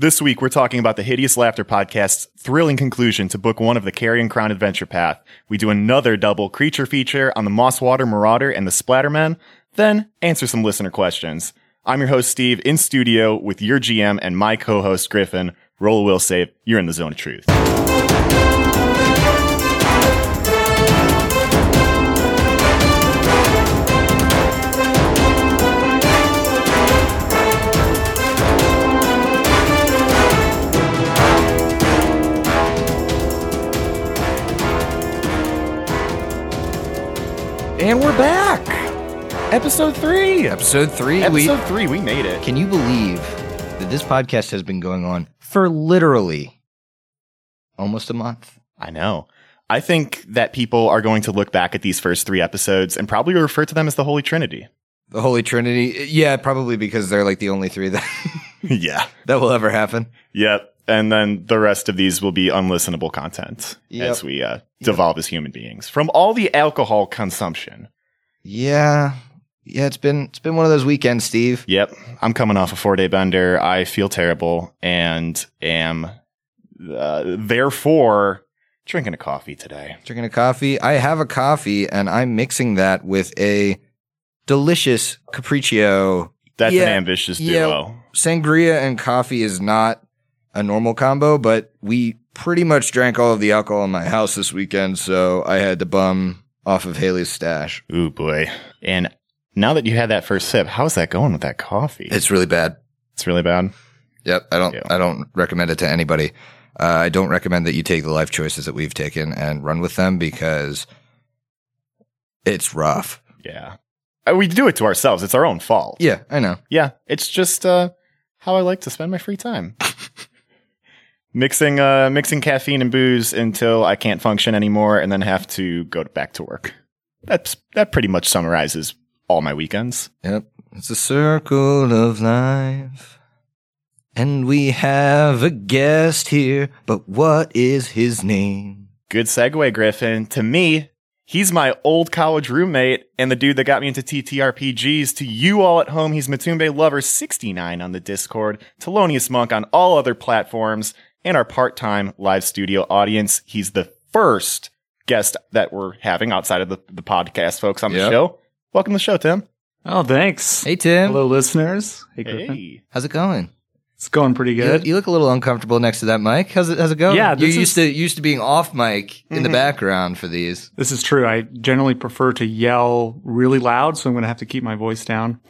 This week, we're talking about the Hideous Laughter podcast's thrilling conclusion to book one of the Carrion Crown Adventure Path. We do another double creature feature on the Mosswater Marauder and the Splatterman, then answer some listener questions. I'm your host, Steve, in studio with your GM and my co-host, Griffin. Roll a will save. You're in the zone of truth. And we're back. Episode three. Episode three. Episode three. We made it. Can you believe that this podcast has been going on for literally almost a month? I know. I think that people are going to look back at these first three episodes and probably refer to them as the Holy Trinity. The Holy Trinity. Yeah, probably because they're like the only three that yeah. that will ever happen. Yep. And then the rest of these will be unlistenable content Yep. as we uh, devolve as human beings from all the alcohol consumption. Yeah. Yeah, it's been it's been one of those weekends, Steve. Yep. I'm coming off a four day bender. I feel terrible and am uh, therefore drinking a coffee today. Drinking a coffee. I have a coffee and I'm mixing that with a delicious capriccio. That's Yeah. an ambitious Yeah. duo. Sangria and coffee is not a normal combo, but we pretty much drank all of the alcohol in my house this weekend, so I had to bum off of Haley's stash. Ooh boy. And now that you had that first sip, how's that going with that coffee? It's really bad. It's really bad. Yep, I don't Yeah. I don't recommend it to anybody. Uh, I don't recommend that you take the life choices that we've taken and run with them because it's rough. Yeah. Uh, We do it to ourselves. It's our own fault. Yeah, I know. Yeah. It's just uh, how I like to spend my free time. mixing uh, mixing caffeine and booze until I can't function anymore and then have to go back to work. That's that pretty much summarizes all my weekends. Yep. It's a circle of life. And we have a guest here, but what is his name? Good segue, Griffin. To me, he's my old college roommate and the dude that got me into TTRPGs. To you all at home, he's Matumbe Lover 69 on the Discord, Telonius Monk on all other platforms, and our part-time live studio audience. He's the first guest that we're having outside of the, the podcast folks on the Yep. show. Welcome to the show, Tim. Oh, thanks. Hey, Tim. Hello, listeners. Hey, Griffin. Hey. How's it going? It's going pretty good. you look a little uncomfortable next to that mic. How's it? How's it going? Yeah, you this used is- to used to being off mic in Mm-hmm. the background for these. This is true. I generally prefer to yell really loud, so I'm going to have to keep my voice down.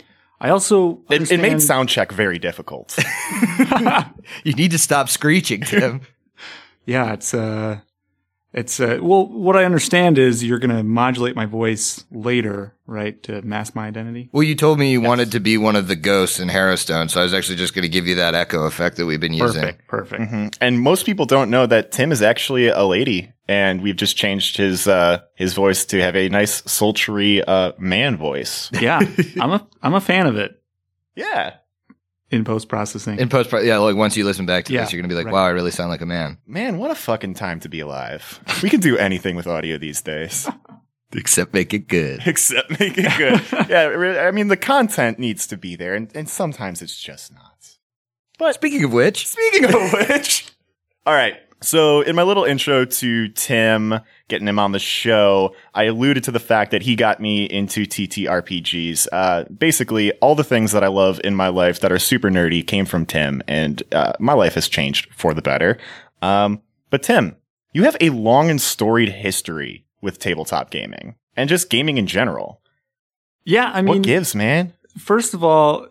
I also It, it made understand- sound check very difficult. You need to stop screeching, Tim. yeah, it's uh, it's uh, well, what I understand is you're going to modulate my voice later, right, to mask my identity. well, you told me you wanted to be one of the ghosts in Harrowstone, so I was actually just going to give you that echo effect that we've been using. Perfect, perfect. Mhm. And most people don't know that Tim is actually a lady, and we've just changed his uh, his voice to have a nice sultry uh, man voice. Yeah, I'm a I'm a fan of it Yeah, in post processing. In post, yeah, like once you listen back to Yeah, this, you're gonna be like, right. "Wow, I really sound like a man." man, what a fucking time to be alive. We can do anything with audio these days, Except make it good. except make it good. yeah, I mean the content needs to be there, and, and sometimes it's just not. But speaking of which, Speaking of which, all right. So, in my little intro to Tim, getting him on the show, I alluded to the fact that he got me into TTRPGs. Uh, basically, all the things that I love in my life that are super nerdy came from Tim, and uh, my life has changed for the better. Um, but, Tim, you have a long and storied history with tabletop gaming and just gaming in general. yeah, I mean, what gives, man? First of all,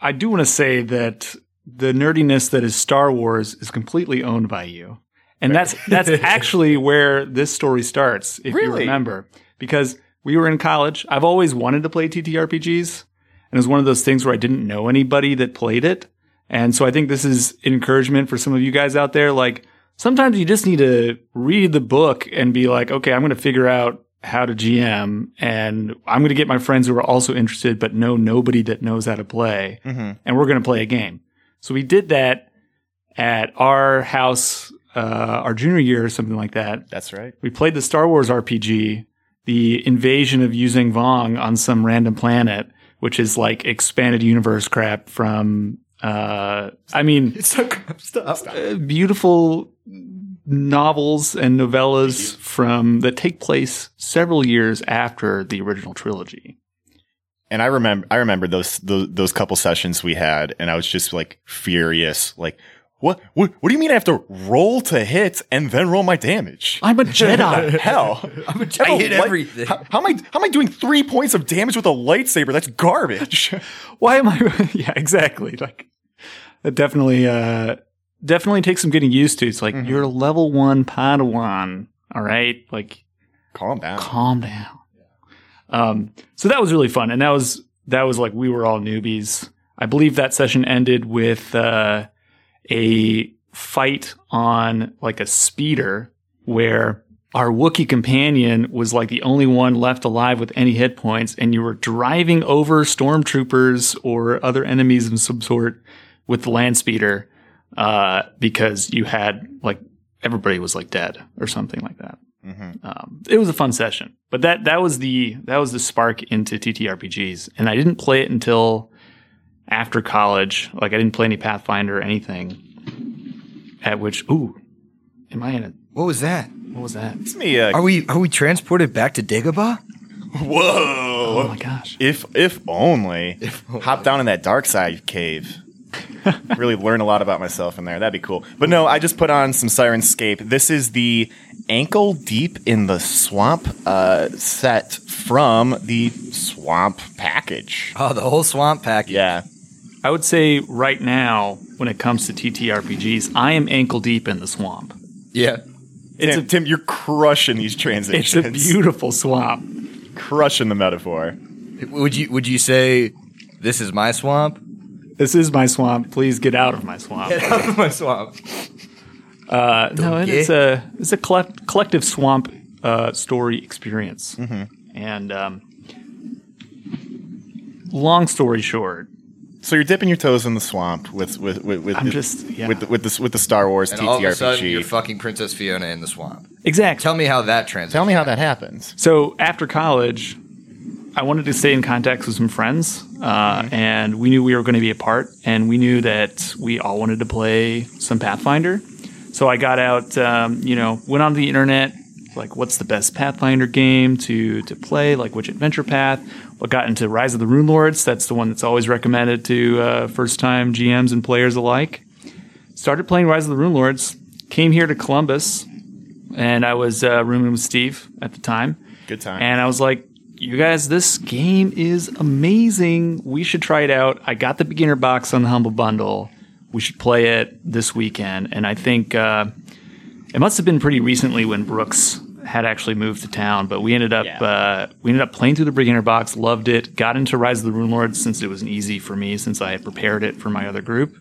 I do want to say that the nerdiness that is Star Wars is completely owned by you. And that's that's actually where this story starts, if you remember. Because we were in college. I've always wanted to play TTRPGs. And it was one of those things where I didn't know anybody that played it. And so I think this is encouragement for some of you guys out there. Like sometimes you just need to read the book and be like, okay, I'm going to figure out how to GM and I'm going to get my friends who are also interested, but know nobody that knows how to play. Mm-hmm. And we're going to play a game. So we did that at our house, uh, our junior year or something like that. That's right. We played the Star Wars RPG, the invasion of Yuuzhan Vong on some random planet, which is like expanded universe crap from Uh, I mean, Stop. Stop. uh, beautiful novels and novellas from that take place several years after the original trilogy. And I remember, I remember those, those those couple sessions we had, and I was just like furious. Like, what? What? What do you mean I have to roll to hit and then roll my damage? I'm a Jedi. Hell, I'm a, I I have a hit light- everything. How, how am I? How am I doing three points of damage with a lightsaber? That's garbage. Why am I? yeah, exactly. Like that definitely, uh, definitely takes some getting used to. It's like Mhm. you're a level one Padawan. All right, like Calm down. calm down. Um, so that was really fun, and that was that was like we were all newbies. I believe that session ended with uh, a fight on like a speeder where our Wookiee companion was like the only one left alive with any hit points, and you were driving over stormtroopers or other enemies of some sort with the land speeder uh, because you had like everybody was like dead or something like that hmm um, it was a fun session. But that that was the that was the spark into TTRPGs, and I didn't play it until after college. Like I didn't play any Pathfinder or anything. At which, ooh, am I in a? What was that? What was that? It's me. Uh, Are we are we transported back to Dagobah? whoa. Oh my gosh! If if only if hop down in that dark side cave. really learn a lot about myself in there. That'd be cool. But no, I just put on some Syrinscape. This is the ankle deep in the swamp uh, set from the swamp package. Oh, the whole swamp pack. Yeah. I would say right now, when it comes to TTRPGs, I am ankle deep in the swamp. Yeah. It's Tim, a Tim, you're crushing these transitions. it's a beautiful swamp. crushing the metaphor. Would you would you say this is my swamp? This is my swamp. Please get out of my swamp. out of my swamp. Uh, no, it Donkey. is a it's a collect, collective swamp uh, story experience, and um, long story short, So you're dipping your toes in the swamp with with with, with I'm the, just- yeah. with the, with the with the Star Wars And all of a sudden, you're fucking Princess Fiona in the swamp. exactly. Tell me how that transition. Tell me how that happens. So after college, I wanted to stay in contact with some friends, uh, and we knew we were going to be apart, and we knew that we all wanted to play some Pathfinder. So I got out, um, you know, went on the internet, like what's the best Pathfinder game to to play, like which adventure path. Got into Rise of the Runelords? That's the one that's always recommended to uh, first time GMs and players alike. Started playing Rise of the Runelords. Came here to Columbus, and I was uh, rooming with Steve at the time. Good time. And I was like, you guys, this game is amazing. We should try it out. I got the beginner box on the Humble Bundle. We should play it this weekend. And I think uh, it must have been pretty recently when Brooks had actually moved to town, but we ended up Yeah. uh, we ended up playing through the beginner box, loved it, got into Rise of the Runelords since it was an easy for me since I had prepared it for my other group.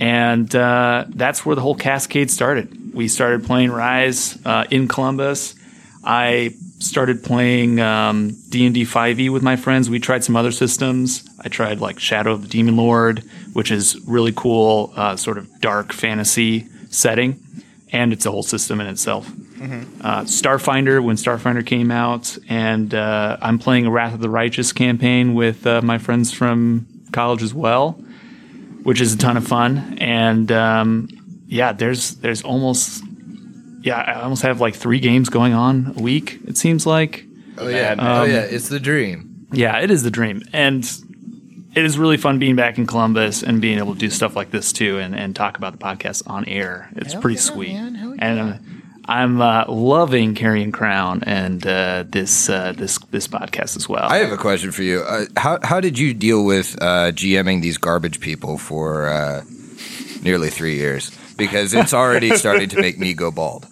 And uh, that's where the whole cascade started. We started playing Rise uh, in Columbus. I started playing um, D&D 5e with my friends. We tried some other systems. I tried like Shadow of the Demon Lord, which is really cool, uh, sort of dark fantasy setting, and it's a whole system in itself. Uh, Starfinder, when Starfinder came out, and uh, I'm playing a Wrath of the Righteous campaign with uh, my friends from college as well, which is a ton of fun. And um, yeah, there's there's almost yeah, I almost have like three games going on a week. It seems like. Oh yeah. Um, oh yeah. It's the dream. Yeah, it is the dream. And it is really fun being back in Columbus and being able to do stuff like this too and, and talk about the podcast on air. It's pretty sweet. And I'm, I'm uh, loving Carrion Crown and uh, this uh, this this podcast as well. I have a question for you. Uh, how how did you deal with uh, GMing these garbage people for uh, nearly three years? Because it's already starting to make me go bald.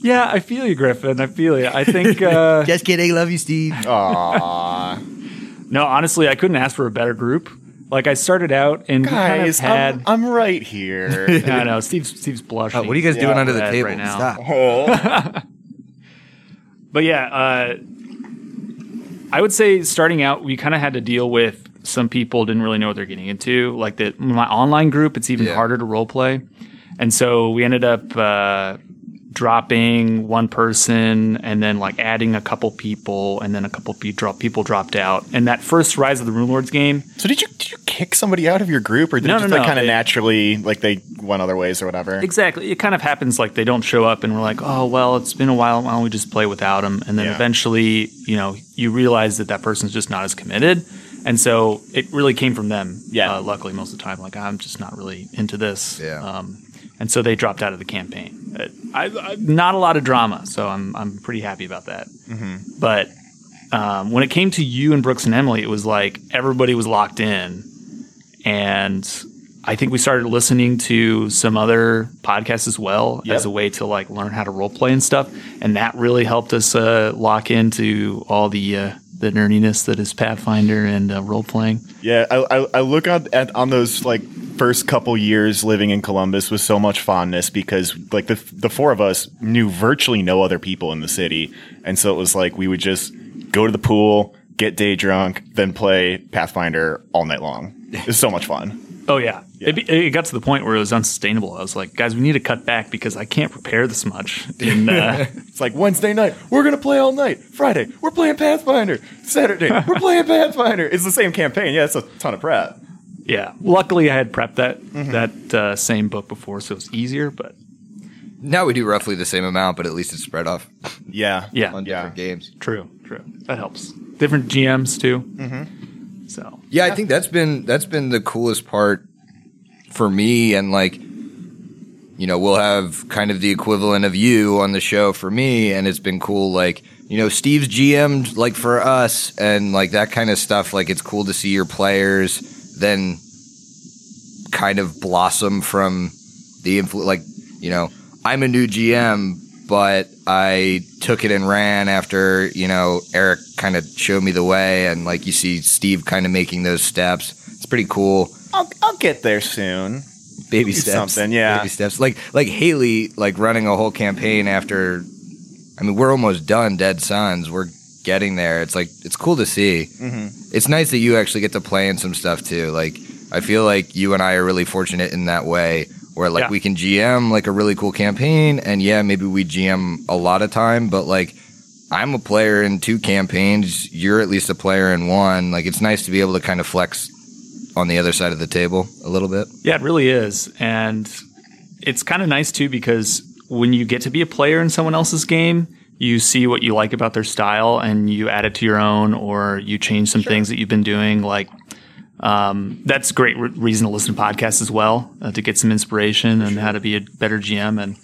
yeah, I feel you, Griffin. I feel you. I think uh, Just kidding. Love you, Steve. Aww. no, honestly, I couldn't ask for a better group. Like I started out and we kind of Guys, had. I'm, I'm right here. I know Steve's Steve's blushing. Oh, what are you guys doing under the table? right now. Stop. oh. But yeah, uh, I would say starting out, we kind of had to deal with some people didn't really know what they're getting into. Like the my online group, it's even Yeah. harder to role play, and so we ended up uh, dropping one person and then like adding a couple people and then a couple people dropped out. And that first Rise of the Rune Lords game, So did you did you kick somebody out of your group, or did No, it just no, like no. kind of naturally like they went other ways or whatever? Exactly. It kind of happens like they don't show up and we're like, oh, well, it's been a while. Why don't we just play without them? And then Yeah. eventually, you know, you realize that that person's just not as committed. And so it really came from them. Yeah. Uh, luckily, most of the time, like, I'm just not really into this. Yeah. Um, and so they dropped out of the campaign. Uh, I, I, not a lot of drama. So I'm, I'm pretty happy about that. But um, when it came to you and Brooks and Emily, it was like everybody was locked in. And I think we started listening to some other podcasts as well Yep. as a way to like learn how to role play and stuff. And that really helped us uh, lock into all the uh, the nerdiness that is Pathfinder and uh, role playing. Yeah, I, I, I look on at on those like first couple years living in Columbus with so much fondness because like the the four of us knew virtually no other people in the city, and so it was like we would just go to the pool, get day drunk, then play Pathfinder all night long. It was so much fun. Oh yeah, It, be- it got to the point where it was unsustainable. I was like, guys, we need to cut back because I can't prepare this much. In, uh, It's like Wednesday night, we're gonna play all night. Friday, we're playing Pathfinder. Saturday, we're playing Pathfinder. It's the same campaign. Yeah, it's a ton of prep. yeah, luckily I had prepped that that uh, same book before, so it's easier. But Now we do roughly the same amount, but at least it's spread off Yeah, yeah, on Yeah. different games. true, true. That helps. Different GMs too. Mm-hmm. So Yeah, I think that's been that's been the coolest part for me and like you know, we'll have kind of the equivalent of you on the show for me and it's been cool like you know, Steve's GM'd like for us and like that kind of stuff like it's cool to see your players then kind of blossom from the influence. like, you know, I'm a new GM but I took it and ran after, you know, Eric kind of showed me the way and like you see Steve kind of making those steps. It's pretty cool. I'll I'll get there soon. Baby steps. something, yeah. Baby steps. Like like Haley like running a whole campaign after I mean, we're almost done Dead Suns. We're getting there. It's like it's cool to see. Mm-hmm. It's nice that you actually get to play in some stuff too. Like I feel like you and I are really fortunate in that way where like Yeah. we can GM like a really cool campaign and yeah, maybe we GM a lot of time, but like I'm a player in two campaigns, you're at least a player in one. Like it's nice to be able to kind of flex on the other side of the table a little bit. Yeah, it really is. And it's kind of nice too because when you get to be a player in someone else's game, you see what you like about their style and you add it to your own or you change some things that you've been doing. Like, um, that's a great re- reason to listen to podcasts as well uh, to get some inspiration and how to be a better GM. And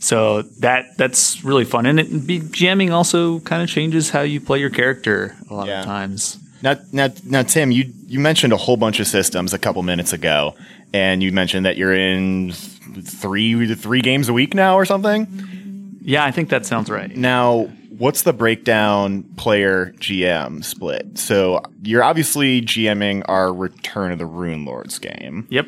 so that that's really fun. And it, be, GMing also kind of changes how you play your character a lot Yeah. of times. Now, now, now, Tim, you you mentioned a whole bunch of systems a couple minutes ago, and you mentioned that you're in th- three three games a week now or something. Yeah, I think that sounds right. Now, what's the breakdown player GM split? So you're obviously GMing our Return of the Runelords game. Yep.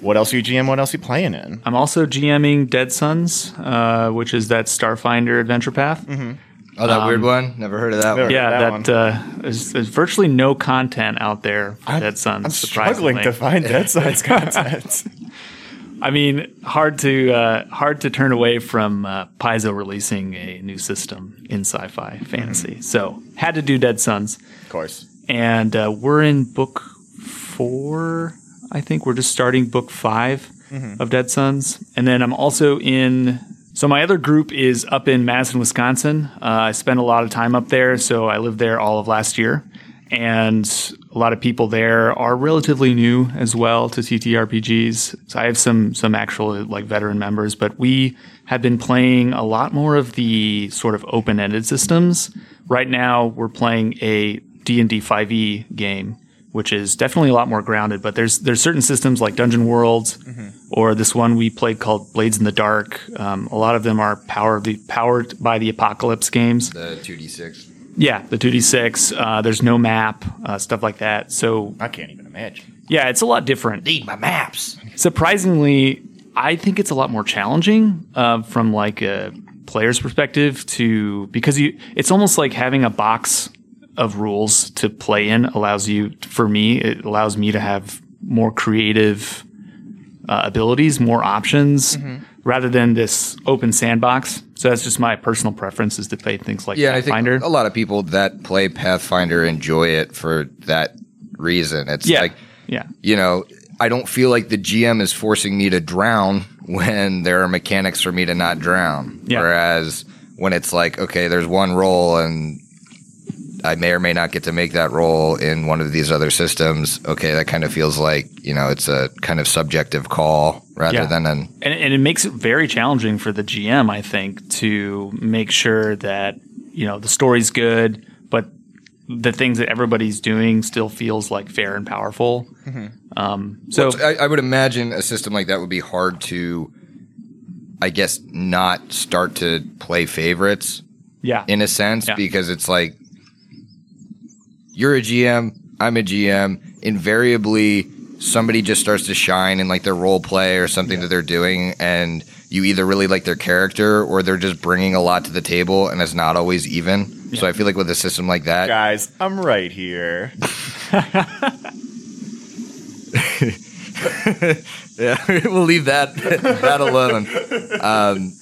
What else are you GM? What else are you playing in? I'm also GMing Dead Suns, uh, which is that Starfinder adventure path. Oh, that weird one? Never heard of that one. Yeah, That that, uh, there's, there's virtually no content out there for Dead Suns. I'm struggling to find Dead Suns content. I mean, hard to uh, hard to turn away from uh, Paizo releasing a new system in sci-fi fantasy. So had to do Dead Suns, of course. and uh, we're in book four. I think we're just starting book 5 of Dead Suns, and then I'm also in. So my other group is up in Madison, Wisconsin. Uh, I spent a lot of time up there, so I lived there all of last year, and a lot of people there are relatively new as well to TTRPGs. So I have some some actual like veteran members, but we have been playing a lot more of the sort of open-ended systems. Right now, we're playing a D&D 5e game, which is definitely a lot more grounded. But there's there's certain systems like Dungeon Worlds, or this one we played called Blades in the Dark. Um, a lot of them are power the powered by the Apocalypse games. The 2d6. Yeah, the 2d6. Uh, there's no map, uh, stuff like that. So I can't even imagine. yeah, it's a lot different. Need my maps. Surprisingly, I think it's a lot more challenging uh, from like a player's perspective to because you it's almost like having a box of rules to play in allows you for me it allows me to have more creative uh, abilities, more options rather than this open sandbox. So that's just my personal preference is to play things like Yeah, I Pathfinder. think a lot of people that play Pathfinder enjoy it for that reason. It's yeah, like, yeah, you know, I don't feel like the GM is forcing me to drown when there are mechanics for me to not drown. Yeah. Whereas when it's like, okay, there's one roll and I may or may not get to make that role in one of these other systems. Okay, that kind of feels like, you know, it's a kind of subjective call rather Yeah. than an and, and it makes it very challenging for the GM, I think, to make sure that you know the story's good, but the things that everybody's doing still feels like fair and powerful. Um, so I, I would imagine a system like that would be hard to, I guess, not start to play favorites yeah, in a sense Yeah. because it's like you're a GM, I'm a GM. Invariably, somebody just starts to shine in like their role play or something that they're doing, and you either really like their character or they're just bringing a lot to the table, and it's not always even. So I feel like with a system like that, Guys, I'm right here. Yeah, we'll leave that that alone. Um,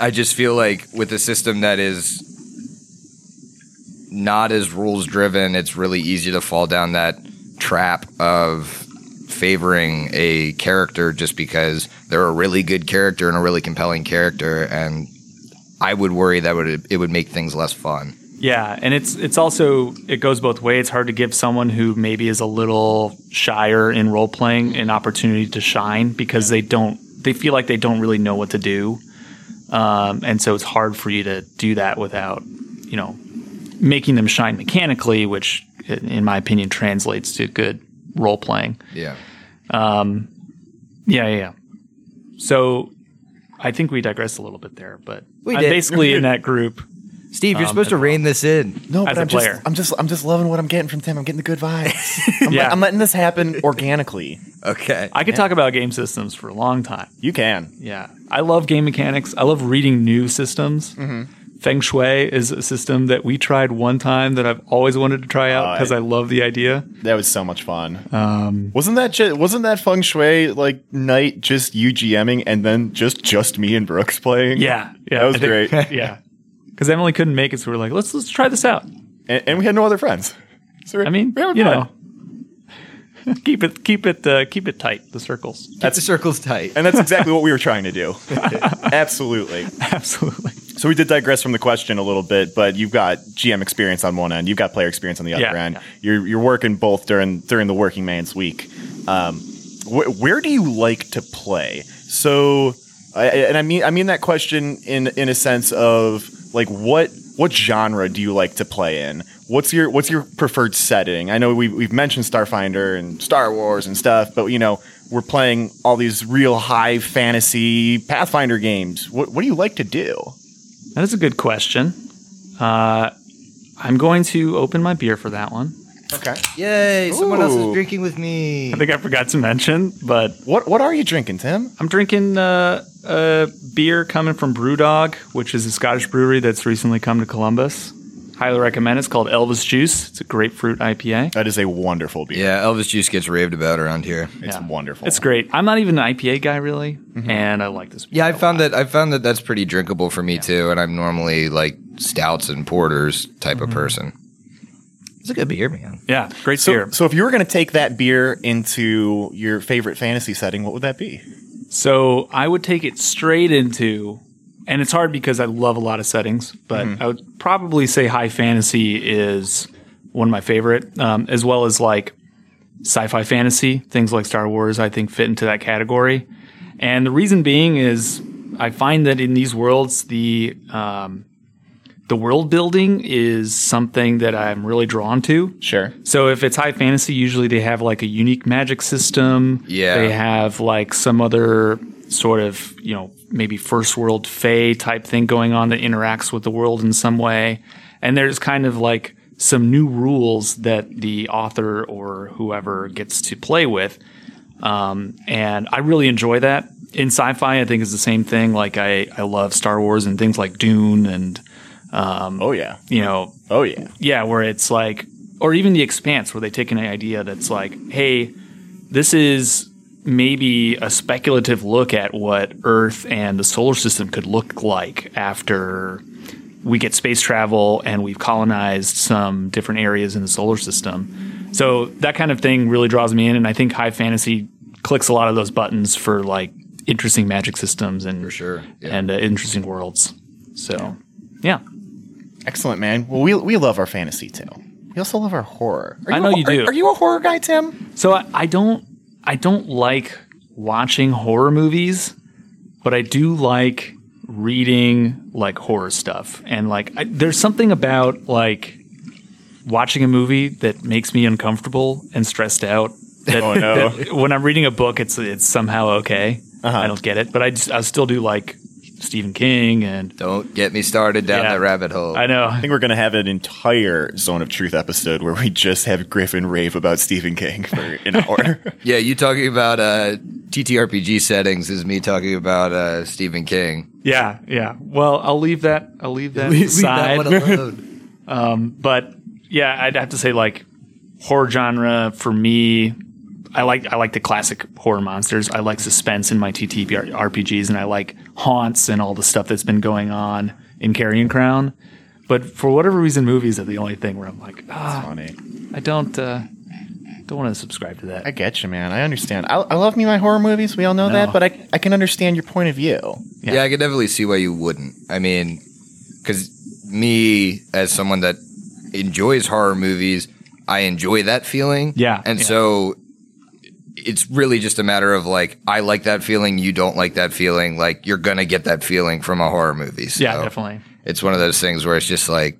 I just feel like with a system that is not as rules driven, it's really easy to fall down that trap of favoring a character just because they're a really good character and a really compelling character, and I would worry that would it would make things less fun. Yeah, and it's it's also it goes both ways. It's hard to give someone who maybe is a little shyer in role playing an opportunity to shine because they don't they feel like they don't really know what to do, um, and so it's hard for you to do that without you know making them shine mechanically, which in my opinion translates to good role playing. Yeah. Yeah, yeah, yeah. So I think we digressed a little bit there, but We I'm did. basically in that group. Steve, you're Um, supposed to rein this in. No, As but a I'm player. just, I'm just, I'm just loving what I'm getting from Tim. I'm getting the good vibes. I'm, Yeah. let- I'm letting this happen organically. Okay. I could talk about game systems for a long time. You can. Yeah, I love game mechanics. I love reading new systems. Mm-hmm. Feng Shui is a system that we tried one time that I've always wanted to try out because I- I love the idea. That was so much fun. Um, wasn't that ju- wasn't that feng shui like night just you GMing and then just just me and Brooks playing? Yeah, yeah, that was think- great. yeah, because Emily couldn't make it, so we are like, let's let's try this out. and, and we had no other friends. So I mean, we're you fun. know, keep it keep it uh, keep it tight. The circles, Keep the circles tight. and that's exactly what we were trying to do. Absolutely. absolutely. So we did digress from the question a little bit, but you've got GM experience on one end, you've got player experience on the other Yeah, end. yeah. You're you're working both during during the working man's week. Um, wh- where do you like to play? So, I, and I mean I mean that question in in a sense of like what what genre do you like to play in? What's your what's your preferred setting? I know we we've mentioned Starfinder and Star Wars and stuff, but you know we're playing all these real high fantasy Pathfinder games. What what do you like to do? That is a good question. Uh, I'm going to open my beer for that one. Okay. Yay! Someone else Ooh. is drinking with me. I think I forgot to mention, but What what are you drinking, Tim? I'm drinking uh, a beer coming from Brewdog, which is a Scottish brewery that's recently come to Columbus. Highly recommend. It's called Elvis Juice. It's a grapefruit IPA. That is a wonderful beer. Yeah, Elvis Juice gets raved about around here. It's Yeah. wonderful. It's great. I'm not even an IPA guy really, mm-hmm. and I like this. Yeah, I found lot. that I found that that's pretty drinkable for me too, and I'm normally like stouts and porters type of mm-hmm. person. It's a good beer, man. Yeah, great So, beer. so if you were going to take that beer into your favorite fantasy setting, what would that be? So I would take it straight into, and it's hard because I love a lot of settings, but I would probably say high fantasy is one of my favorite, um, as well as like sci-fi fantasy things like Star Wars. I think fit into that category, and the reason being is I find that in these worlds the um, the world building is something that I'm really drawn to. Sure. So if it's high fantasy, usually they have like a unique magic system. Yeah. They have like some other sort of, you know, maybe first world fey type thing going on that interacts with the world in some way. And there's kind of like some new rules that the author or whoever gets to play with. Um, and I really enjoy that. In sci-fi, I think is the same thing. Like I, I love Star Wars and things like Dune and, Oh yeah. you know, Oh yeah. yeah, where it's like, or even the expanse, where they take an idea that's like, hey, this is, maybe a speculative look at what Earth and the solar system could look like after we get space travel and we've colonized some different areas in the solar system. So that kind of thing really draws me in, and I think high fantasy clicks a lot of those buttons for like interesting magic systems and For sure, yeah. and uh, interesting worlds. So yeah, Excellent, man. Well, we we love our fantasy too. We also love our horror. Are I a know ho- you do. Are, are you a horror guy, Tim? so I, I don't I don't like watching horror movies, but I do like reading like horror stuff and like I, there's something about like watching a movie that makes me uncomfortable and stressed out. That, Oh, no. that when I'm reading a book, it's it's somehow okay. Uh-huh. I don't get it, but I just I still do like Stephen King and Don't get me started down Yeah. that rabbit hole. I know I think we're gonna have an entire Zone of Truth episode where we just have Griffin rave about Stephen King for an hour. Yeah, you talking about uh, TTRPG settings is me talking about uh, Stephen King. Yeah, yeah. Well, I'll leave that. I'll leave that Leave aside. that one alone. but yeah, I'd have to say like horror genre for me. I like I like the classic horror monsters. I like suspense in my TTP RPGs, and I like haunts and all the stuff that's been going on in Carrion Crown. But for whatever reason, movies are the only thing where I'm like, ah, Funny. I don't uh, don't want to subscribe to that. I get you, man. I understand. I, I love me my horror movies. We all know that, but I I can understand your point of view. Yeah. Yeah. I could definitely see why you wouldn't. I mean, because me, as someone that enjoys horror movies, I enjoy that feeling. Yeah, And yeah. so it's really just a matter of like, I like that feeling, you don't like that feeling. Like, you're going to get that feeling from a horror movie. So yeah, definitely. It's one of those things where it's just like,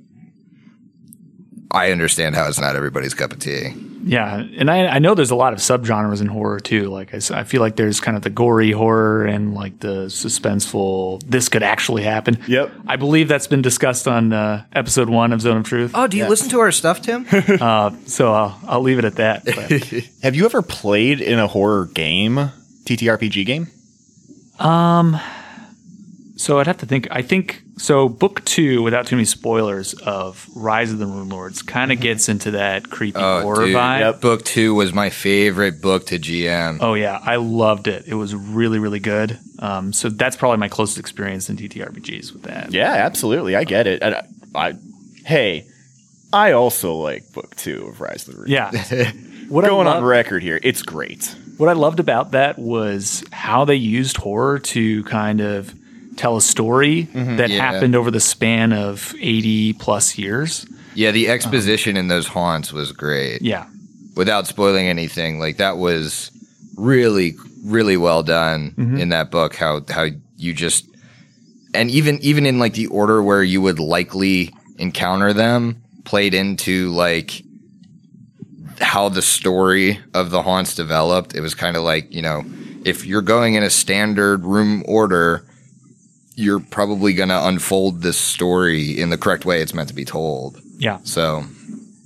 I understand how it's not everybody's cup of tea. Yeah, and I, I know there's a lot of subgenres in horror too. Like I feel like there's kind of the gory horror and like the suspenseful. This could actually happen. Yep. I believe that's been discussed on uh, episode one of Zone of Truth. Oh, do you listen to our stuff, Tim? Uh, so I'll, I'll leave it at that. But, Have you ever played in a horror game, TTRPG game? um, so I'd have to think. I think so. Book two, without too many spoilers, of Rise of the Runelords, kind of gets into that creepy horror dude, vibe. Book two was my favorite book to GM. Oh yeah, I loved it. It was really really good. Um, so that's probably my closest experience in DTRPGs with that. Yeah, absolutely. I get it. I, I, hey, I also like book two of Rise of the Root. Yeah. What I Going on record here, it's great. What I loved about that was how they used horror to kind of tell a story mm-hmm. that Yeah. happened over the span of 80 plus years. Yeah, the exposition in those haunts was great. Yeah. Without spoiling anything, like that was really, really well done mm-hmm. in that book. How how you just and even even in like the order where you would likely encounter them played into like how the story of the haunts developed. It was kind of like you know if you're going in a standard room order. You're probably going to unfold this story in the correct way it's meant to be told. Yeah. So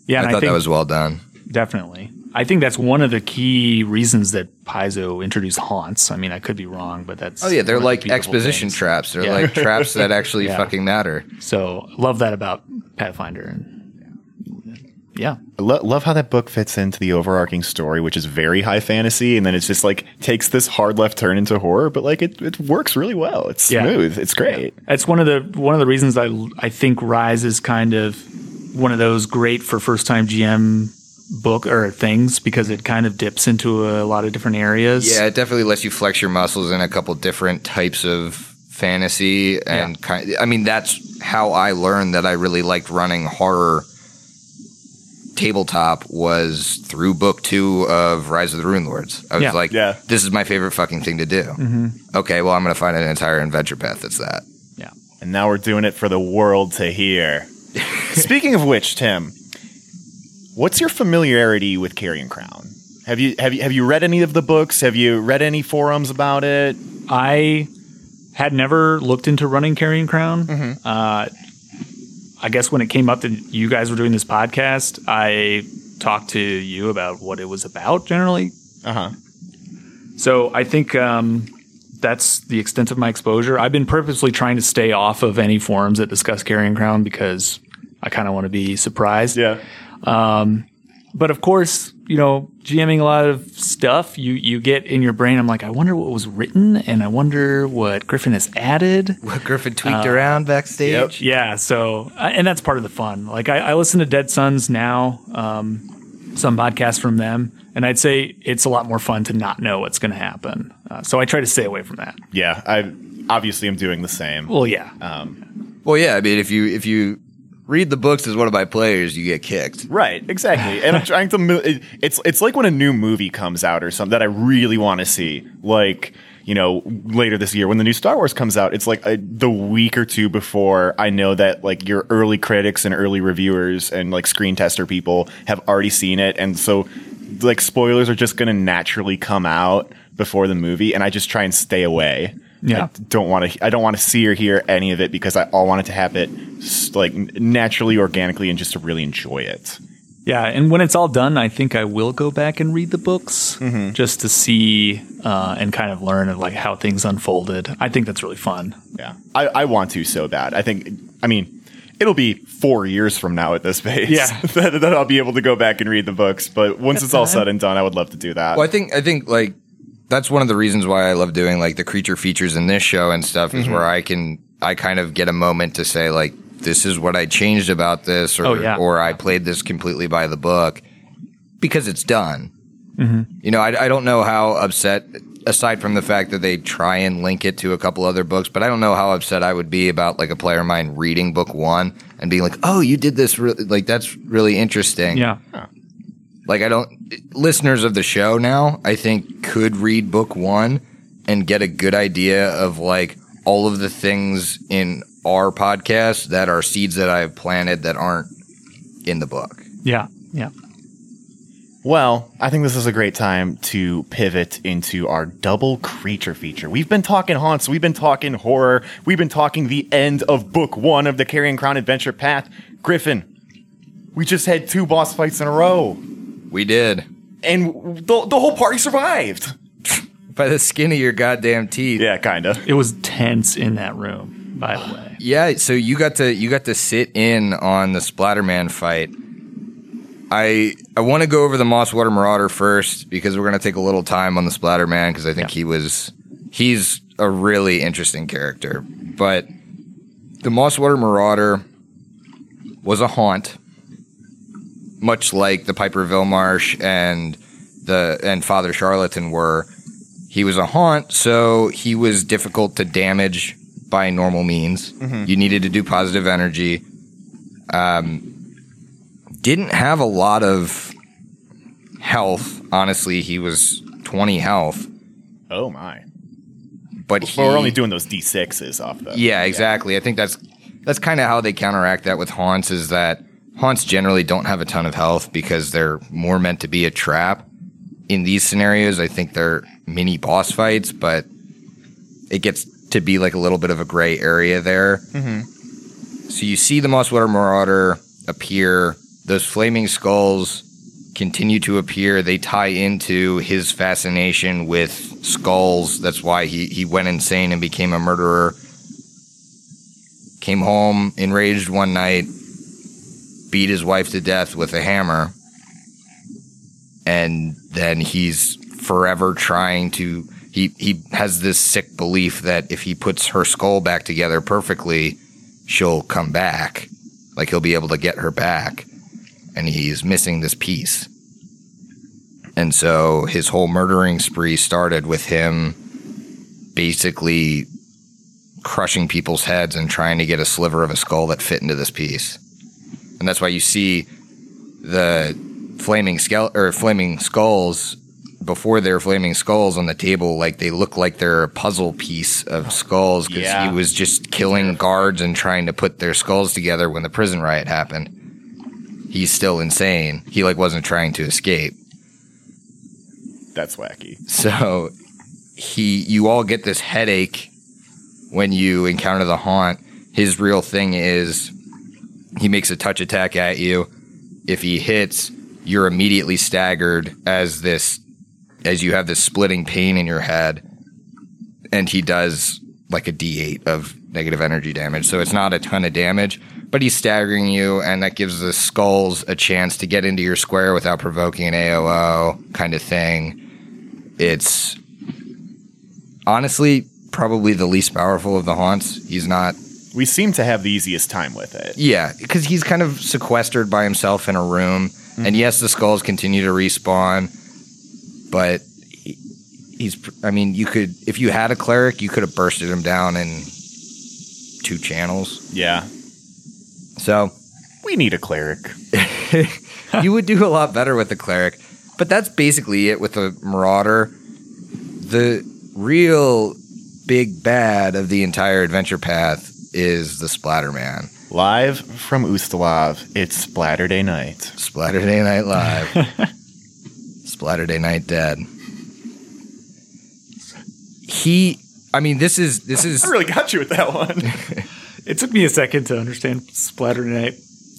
Yeah. I thought think that was well done. definitely. I think that's one of the key reasons that Paizo introduced haunts. I mean, I could be wrong, but that's Oh yeah, they're the like exposition things. traps. They're Yeah. like traps that actually Yeah. fucking matter. So love that about Pathfinder. And yeah. I lo- love how that book fits into the overarching story, which is very high fantasy, and then it's just like takes this hard left turn into horror, but like it, it works really well. It's Yeah. smooth. It's great. It's one of the one of the reasons I I think Rise is kind of one of those great for first time GM book or things because it kind of dips into a lot of different areas. Yeah, it definitely lets you flex your muscles in a couple different types of fantasy, and kind. I mean, that's how I learned that I really liked running horror tabletop was through book two of Rise of the Runelords. I was Yeah. like, Yeah. this is my favorite fucking thing to do. Okay, well, I'm going to find an entire adventure path that's that. Yeah. And now we're doing it for the world to hear. Speaking of which, Tim, what's your familiarity with Carrion Crown? Have you have you have you read any of the books? Have you read any forums about it? I had never looked into running Carrion Crown. Uh, I guess when it came up that you guys were doing this podcast, I talked to you about what it was about generally. Uh huh. So I think um, that's the extent of my exposure. I've been purposely trying to stay off of any forums that discuss Carrion Crown because I kind of want to be surprised. Yeah. but of course, you know, GMing a lot of stuff, you you get in your brain. I'm like, I wonder what was written, and I wonder what Griffin has added. What Griffin tweaked around backstage. Yeah, so uh, and that's part of the fun. Like I, I listen to Dead Suns now, um, some podcasts from them, and I'd say it's a lot more fun to not know what's going to happen. Uh, so I try to stay away from that. Yeah, I obviously am doing the same. Well, yeah, Well, yeah. I mean, if you if you read the books as one of my players, you get kicked. Right, exactly. And I'm trying to. It's it's like when a new movie comes out or something that I really want to see. Like you know, later this year when the new Star Wars comes out, it's like a, the week or two before I know that like your early critics and early reviewers and like screen tester people have already seen it, and so like spoilers are just going to naturally come out before the movie, and I just try and stay away. Yeah. I don't want to. I don't want to see or hear any of it because I all want it to happen s- like naturally, organically, and just to really enjoy it. yeah. And when it's all done, I think I will go back and read the books just to see uh, and kind of learn of like how things unfolded. I think that's really fun. Yeah, I, I want to so bad. I think. I mean, it'll be four years from now at this pace. Yeah. that, that I'll be able to go back and read the books. But once it's all said and done, I would love to do that. Well, I think I think like that's one of the reasons why I love doing like the creature features in this show and stuff is mm-hmm. where I can I kind of get a moment to say like this is what I changed about this or Oh, yeah. or I played this completely by the book because it's done. Mm-hmm. You know, I, I don't know how upset aside from the fact that they try and link it to a couple other books, but I don't know how upset I would be about like a player of mine reading book one and being like, "Oh, you did this really like that's really interesting." Yeah. Like I don't listeners of the show now I think could read book 1 and get a good idea of like all of the things in our podcast that are seeds that I've planted that aren't in the book. Yeah. Yeah. Well, I think this is a great time to pivot into our double creature feature. We've been talking haunts, we've been talking horror, we've been talking the end of book one of the Carrion Crown Adventure Path. Griffin, we just had two boss fights in a row, We did. and the, the whole party survived. By the skin of your goddamn teeth. Yeah, kinda. It was tense in that room, by the way. Yeah, so you got to you got to sit in on the Splatterman fight. I I want to go over the Mosswater Marauder first because we're going to take a little time on the Splatterman because I think he was he's a really interesting character. But the Mosswater Marauder was a haunt, much like the Piper of Illmarsh and the and Father Charlatan were. He was a haunt, so he was difficult to damage by normal means. You needed to do positive energy. Um, didn't have a lot of health. Honestly, he was 20 health, Oh my. but he, we're only doing those D6s off the. yeah, exactly. I think that's that's kind of how they counteract that with haunts is that haunts generally don't have a ton of health because they're more meant to be a trap. In these scenarios, I think they're mini boss fights, but it gets to be like a little bit of a gray area there. Mm-hmm. So you see the Mosswater Marauder appear. Those flaming skulls continue to appear. They tie into his fascination with skulls. That's why he, he went insane and became a murderer. Came home enraged one night, beat his wife to death with a hammer, and then he's forever trying to. He, he has this sick belief that if he puts her skull back together perfectly, she'll come back. Like he'll be able to get her back. And he's missing this piece. And so his whole murdering spree started with him basically crushing people's heads and trying to get a sliver of a skull that fit into this piece. And that's why you see the flaming skele- or flaming skulls before they're flaming skulls on the table like they look like they're a puzzle piece of skulls because Yeah. he was just killing guards and trying to put their skulls together when the prison riot happened he's still insane he like wasn't trying to escape That's wacky. so he you all get this headache when you encounter the haunt his real thing is he makes a touch attack at you if he hits you're immediately staggered as this as you have this splitting pain in your head and he does like a d8 of negative energy damage so it's not a ton of damage but he's staggering you, and that gives the skulls a chance to get into your square without provoking an AOO kind of thing. It's honestly probably the least powerful of the haunts. He's not, We seem to have the easiest time with it. yeah, because he's kind of sequestered by himself in a room. Mm-hmm. And yes, the skulls continue to respawn, but he- he's, I mean, you could, if you had a cleric, you could have bursted him down in two channels. Yeah. So We need a cleric. you would do a lot better with the cleric. But that's basically it with the marauder. The real big bad of the entire adventure path is the Splatterman. Live from Ustalav, it's Splatter Day night. Splatterday Night Live. Splatterday Night Dead. He I mean this is this is I really got you with that one. It took me a second to understand Splatter Night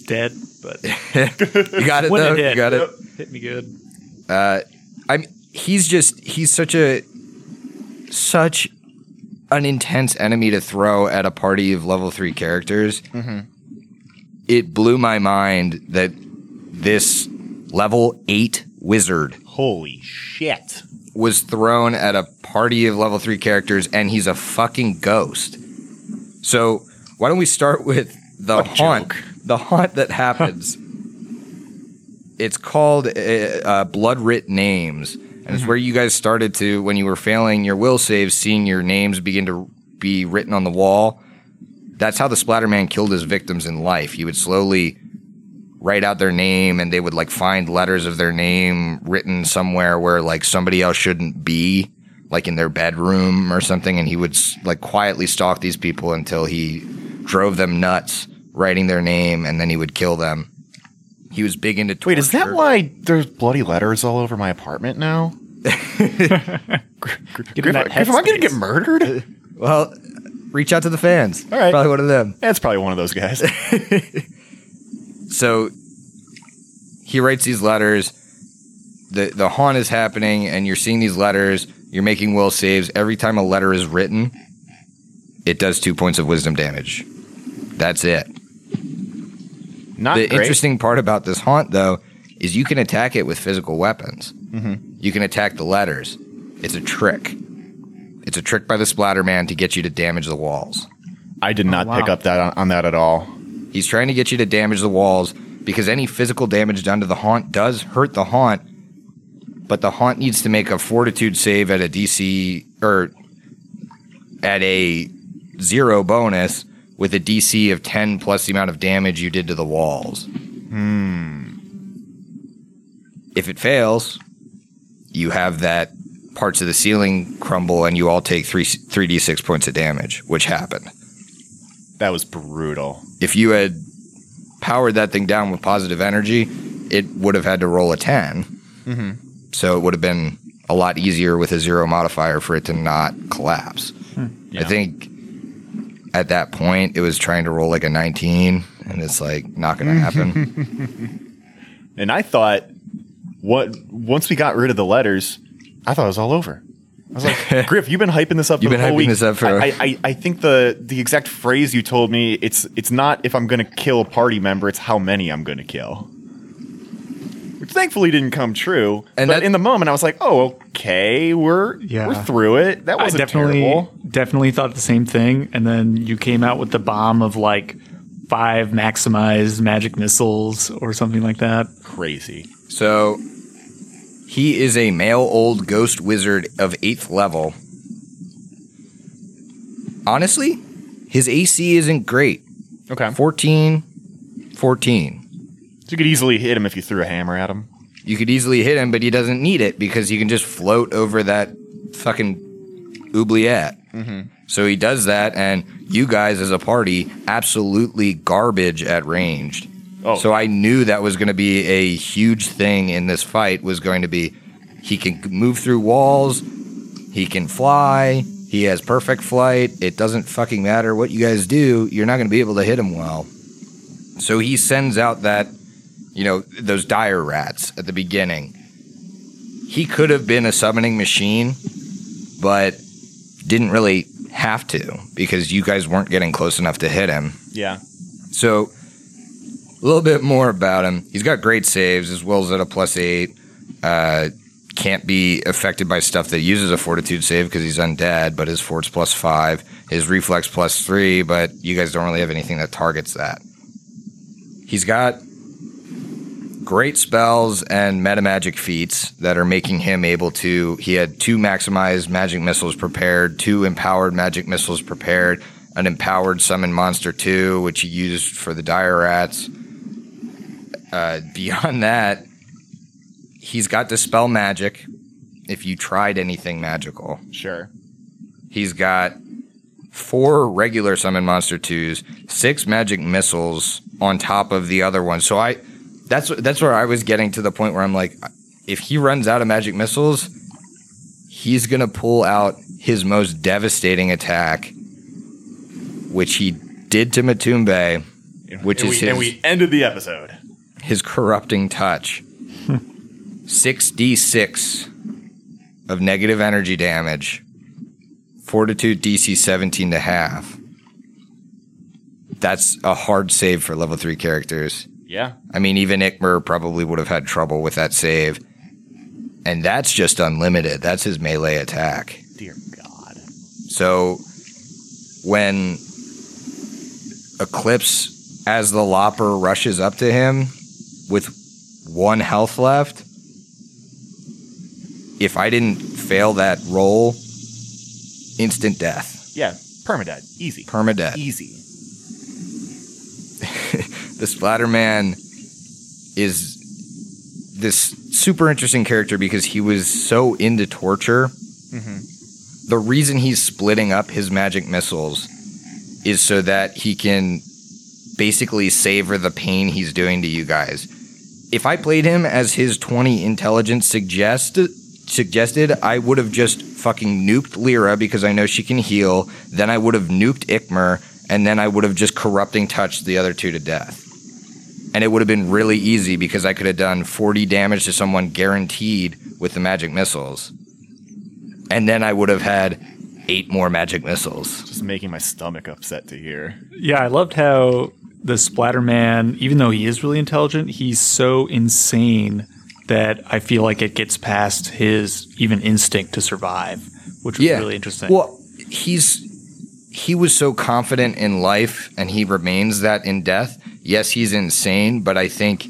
dead, but you got it when though. it hit, You got it. hit me good. Uh, I mean, he's just he's such a such an intense enemy to throw at a party of level three characters. It blew my mind that this level eight wizard Holy shit. was thrown at a party of level three characters, and he's a fucking ghost. So why don't we start with the a haunt? joke. The haunt that happens. it's called uh, uh, Blood Writ Names, and it's mm-hmm. where you guys started to when you were failing your will saves, seeing your names begin to be written on the wall. That's how the Splatterman killed his victims in life. He would slowly write out their name and they would like find letters of their name written somewhere where like somebody else shouldn't be like in their bedroom or something and he would like quietly stalk these people until he drove them nuts writing their name and then he would kill them he was big into torture. Wait, is that why there's bloody letters all over my apartment now? Griff, that Griff, am I going to get murdered? well reach out to the fans All right. probably one of them That's probably one of those guys. so he writes these letters the the haunt is happening and you're seeing these letters you're making will saves every time a letter is written it does two points of wisdom damage that's it Not the great. interesting part about this haunt though is you can attack it with physical weapons mm-hmm. you can attack the letters it's a trick it's a trick by the Splatterman to get you to damage the walls I did oh, not wow. pick up that on, on that at all. He's trying to get you to damage the walls because any physical damage done to the haunt does hurt the haunt, but the haunt needs to make a fortitude save at a DC or at a zero bonus with a DC of 10 plus the amount of damage you did to the walls. Hmm. If it fails, you have that parts of the ceiling crumble and you all take 3 3d6 points of damage, which happened That was brutal. if you had powered that thing down with positive energy, it would have had to roll a 10. Mm-hmm. So it would have been a lot easier with a zero modifier for it to not collapse. Hmm. I Yeah. think at that point it was trying to roll like a 19, and it's like not going to happen. And I thought, what? Once we got rid of the letters, I thought it was all over. I was like, Griff, you've been hyping this up. You've for the been hyping week. this up for- I, I, I think the the exact phrase you told me it's it's not if I'm going to kill a party member, it's how many I'm going to kill. Which thankfully didn't come true. And but that- in the moment, I was like, oh, okay, we're Yeah. we're through it. That wasn't definitely terrible. definitely thought the same thing, and then you came out with the bomb of like five maximized magic missiles or something like that. Crazy. so he is a male old ghost wizard of 8th level. Honestly, his AC isn't great. Okay. 14, 14. So you could easily hit him if you threw a hammer at him. you could easily hit him, but he doesn't need it because he can just float over that fucking oubliette. Mm-hmm. So he does that, and you guys as a party absolutely garbage at ranged. Oh. So I knew that was going to be a huge thing in this fight. Was going to be he can move through walls, he can fly, he has perfect flight. It doesn't fucking matter what you guys do. You're not going to be able to hit him well. So he sends out that you know, those dire rats at the beginning. He could have been a summoning machine, but didn't really have to because you guys weren't getting close enough to hit him. Yeah. So a little bit more about him. He's got great saves. His will's at a plus eight. Uh, can't be affected by stuff that uses a fortitude save because he's undead, but his fort's plus five. His reflex plus three, but you guys don't really have anything that targets that. He's got great spells and meta magic feats that are making him able to. He had two maximized magic missiles prepared, two empowered magic missiles prepared, an empowered summon monster two, which he used for the dire rats. Uh, beyond that, he's got dispel magic. If you tried anything magical, Sure. He's got four regular summon monster twos, six magic missiles on top of the other one. So I, that's that's where I was getting to the point where I'm like, if he runs out of magic missiles, he's gonna pull out his most devastating attack, which he did to Matumbe, which and is we, his and we ended the episode. his corrupting touch. 6d6 of negative energy damage. Fortitude DC 17 to half. That's a hard save for level 3 characters. Yeah. I mean, even Ikmer probably would have had trouble with that save. And that's just unlimited. That's his melee attack. Dear God. So when Eclipse, as the Lopper rushes up to him with one health left, if I didn't fail that roll, instant death, Yeah. Permadead. Easy. permadeath. Easy. The Splatterman is this super interesting character because he was so into torture. Mm-hmm. The reason he's splitting up his magic missiles is so that he can basically savor the pain he's doing to you guys. If I played him as his 20 intelligence suggest, suggested, I would have just fucking nuked Lyra because I know she can heal. Then I would have nuked Ikmer, and then I would have just corrupting touched the other two to death. And it would have been really easy because I could have done 40 damage to someone guaranteed with the magic missiles. And then I would have had eight more magic missiles. Just making my stomach upset to hear. Yeah, I loved how the Splatterman, even though he is really intelligent, he's so insane that I feel like it gets past his even instinct to survive, which was really interesting. Well, he's he was so confident in life and he remains that in death. Yes, he's insane, but I think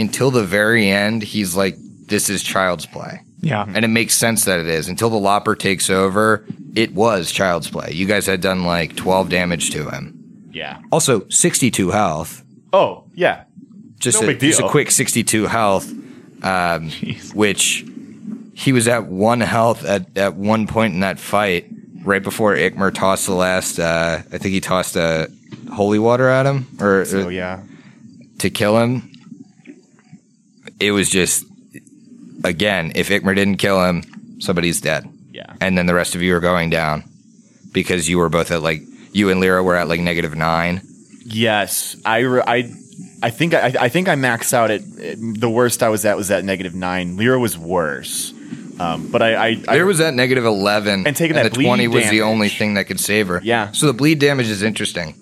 until the very end he's like this is child's play. yeah. And it makes sense that it is. Until the Lopper takes over, it was child's play. You guys had done like 12 damage to him. Yeah. Also, 62 health. Oh, yeah. Just, No a, big just a quick 62 health, um, which he was at one health at, at one point in that fight, right before Ikmer tossed the last, uh, I think he tossed a holy water at him or, So, or yeah. to kill him. It was just, again, if Ikmer didn't kill him, somebody's dead. Yeah. And then the rest of you are going down because you were both at like, you and Lyra were at like negative nine. Yes. I, re- I, I think I, I think I maxed out at the worst I was at was at negative nine. Lyra was worse. Um, but I, I, I There was that negative 11. And taking the that bleed 20 was the only thing that could save her. Yeah. So the bleed damage is interesting.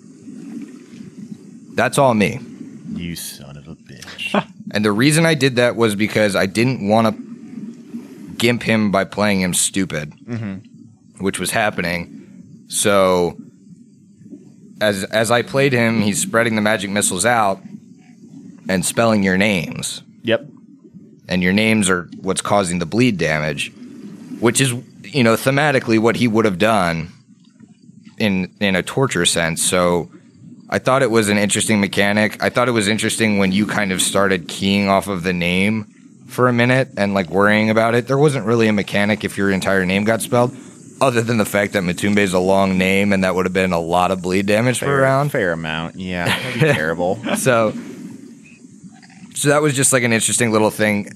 That's all me. you son of a bitch. And the reason I did that was because I didn't want to gimp him by playing him stupid, which was happening. So as as I played him, he's spreading the magic missiles out and spelling your names. yep. And your names are what's causing the bleed damage, which is you know thematically what he would have done in in a torture sense. So I thought it was an interesting mechanic. I thought it was interesting when you kind of started keying off of the name for a minute and like worrying about it. There wasn't really a mechanic if your entire name got spelled. Other than the fact that Matumbe is a long name and that would have been a lot of bleed damage for a Fair, round. fair amount. Yeah. Terrible. So, so that was just like an interesting little thing.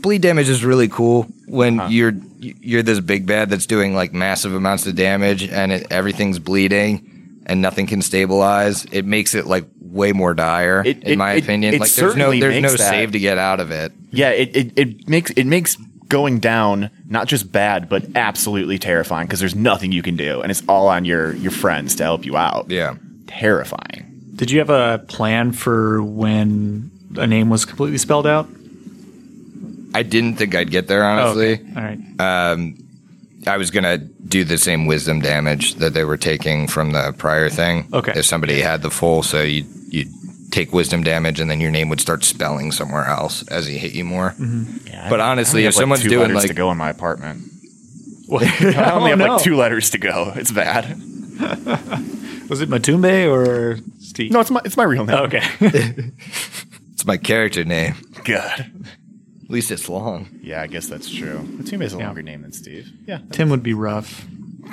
Bleed damage is really cool when you're you're this big bad that's doing like massive amounts of damage and it, everything's bleeding and nothing can stabilize. It makes it like way more dire, It- in it- my it- opinion. it like there's no there's no that. save to get out of it. Yeah, it, it, it makes it makes going down not just bad, but absolutely terrifying because there's nothing you can do, and it's all on your your friends to help you out. Yeah. terrifying. Did you have a plan for when a name was completely spelled out? I didn't think I'd get there, honestly. All right. Um, I was gonna do the same wisdom damage that they were taking from the prior thing. Okay. If somebody had the full, so you you take wisdom damage, and then your name would start spelling somewhere else as he hit you more. Yeah, But I- I honestly, only if have, like, someone's two doing, letters like- to go in my apartment, What? I only Oh, have no. like two letters to go. It's bad. Was it Matumbe or Steve? No, it's my it's my real name. Okay. It's my character name. God. At least it's long. Yeah, I guess that's true. Matumbe is a Yeah. longer name than Steve. Yeah. Tim would be rough.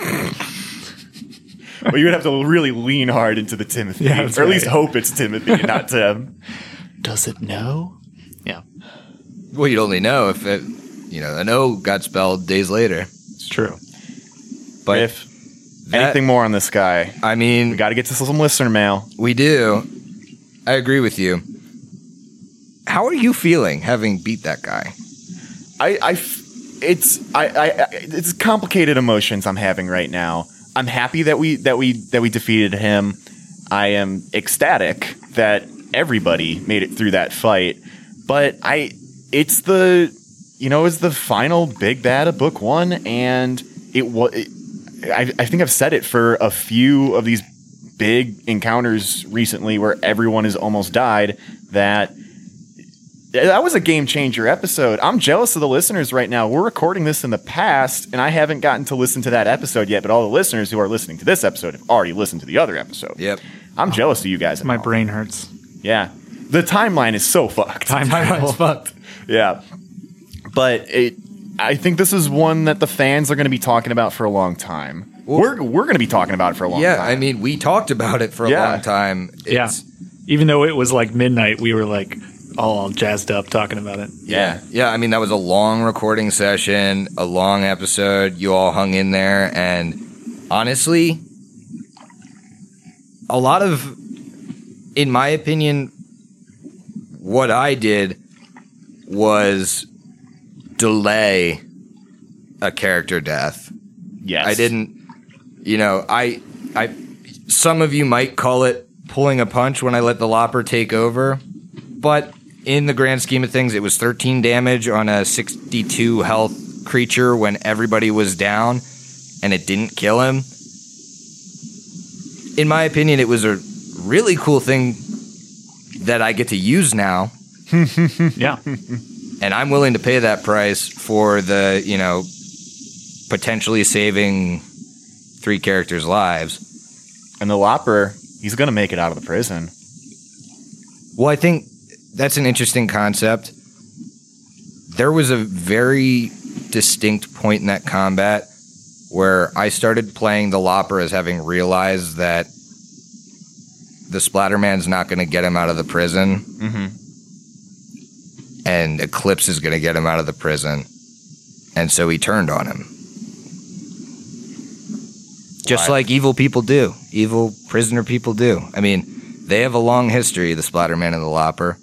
well, you would have to really lean hard into the Timothy, Yeah, or that's at least right. hope it's Timothy, and not Tim. Does it know? Yeah, Well, you'd only know if it, you know, an O got spelled days later. it's true. But if that- anything more on this guy, I mean, we got to get to some listener mail. we do. I agree with you. How are you feeling having beat that guy? I, it's I, I, I, it's complicated emotions I'm having right now. I'm happy that we that we that we defeated him. I am ecstatic that everybody made it through that fight. But I, it's the, you know, it's the final big bad of book one, and it was. I, I think I've said it for a few of these big encounters recently where everyone has almost died. That that was a game changer episode. I'm jealous of the listeners right now. We're recording this in the past, and I haven't gotten to listen to that episode yet. But all the listeners who are listening to this episode have already listened to the other episode. Yep. I'm jealous of you guys. My now. brain hurts. Yeah, the timeline is so fucked. Timeline's fucked. Yeah, but it. I think this is one that the fans are going to be talking about for a long time. we're we're going to be talking about it for a long Yeah, time. Yeah, I mean, we talked about it for a Yeah. long time. Yeah. Even though it was like midnight, we were like all jazzed up talking about it. yeah, Yeah, I mean that was a long recording session, a long episode. You all hung in there, and honestly, a lot of, in my opinion, what I did was delay a character death. yes. I didn't, you know, I, I, some of you might call it pulling a punch when I let the lopper take over, but in the grand scheme of things, it was 13 damage on a 62 health creature when everybody was down, and it didn't kill him. In my opinion, it was a really cool thing that I get to use now Yeah. and I'm willing to pay that price for the, you know, potentially saving three characters' lives. And the Lopper, he's going to make it out of the prison. Well, I think that's an interesting concept. There was a very distinct point in that combat where I started playing the Lopper as having realized that the Splatterman's not going to get him out of the prison. Mm-hmm. and Eclipse is going to get him out of the prison. And so he turned on him. Just Why? like evil people do, evil prisoner people do. I mean, they have a long history, the Splatterman and the Lopper.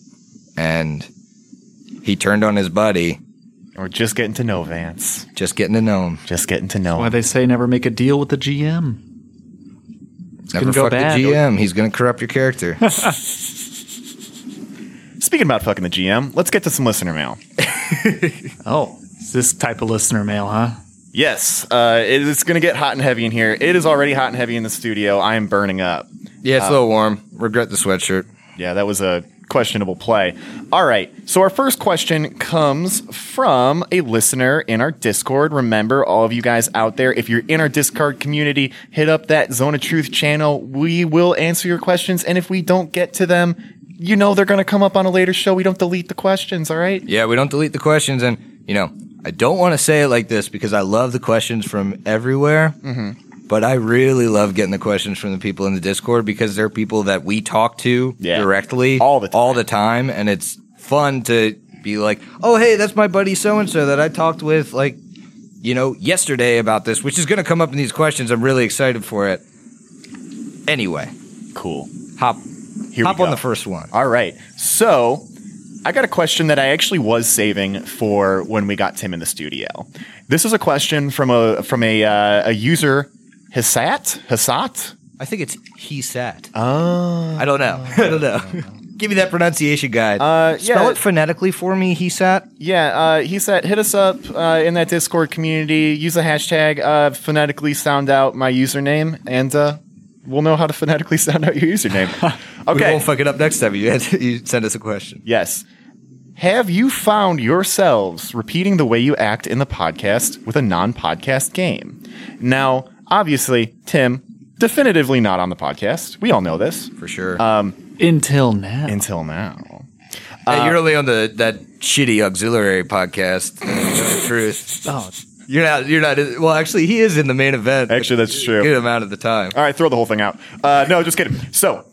And he turned on his buddy, We're just getting to know Vance. just getting to know him. Just getting to know Why him. Why they say never make a deal with the GM. Never gonna go fuck bad. the GM. He's going to corrupt your character. Speaking about fucking the GM, let's get to some listener mail. Oh, it's this type of listener mail, huh? Yes, uh, it- it's going to get hot and heavy in here. It is already hot and heavy in the studio. I am burning up. yeah, it's a little warm. Regret the sweatshirt. Yeah, that was a questionable play. All right. So our first question comes from a listener in our Discord. Remember, all of you guys out there, if you're in our Discord community, hit up that Zone of Truth channel. We will answer your questions, and if we don't get to them, you know they're going to come up on a later show. We don't delete the questions. All right. Yeah, we don't delete the questions. And, you know, I don't want to say it like this because I love the questions from everywhere. Mm-hmm. But I really love getting the questions from the people in the Discord because they're people that we talk to Yeah. directly All the time. all the time. And it's fun to be like, oh, hey, that's my buddy so and so that I talked with, like, you know, yesterday about this, which is going to come up in these questions. I'm really excited for it. Anyway, Cool. hop, Here hop on the first one. All right. So I got a question that I actually was saving for when we got Tim in the studio. This is a question from a from a uh, a user Hisat Hisat. I think it's he sat. Oh. I don't know. I don't know. Give me that pronunciation guide. Uh, Spell yeah. it phonetically for me. He sat. Yeah, uh, he sat. hit us up uh, in that Discord community. Use the hashtag uh, phonetically sound out my username, and uh, we'll know how to phonetically sound out your username. Okay. we won't fuck it up next time. You, you send us a question. yes. Have you found yourselves repeating the way you act in the podcast with a non podcast game? Now, obviously, Tim, definitively not on the podcast. We all know this For sure. Until now. until now. hey, you're only on the that shitty auxiliary podcast. the truth. oh, You're not. You're not. Well, actually, he is in the main event. Actually, that's true. A good amount of the time. All right, throw the whole thing out. Uh, no, just kidding. So,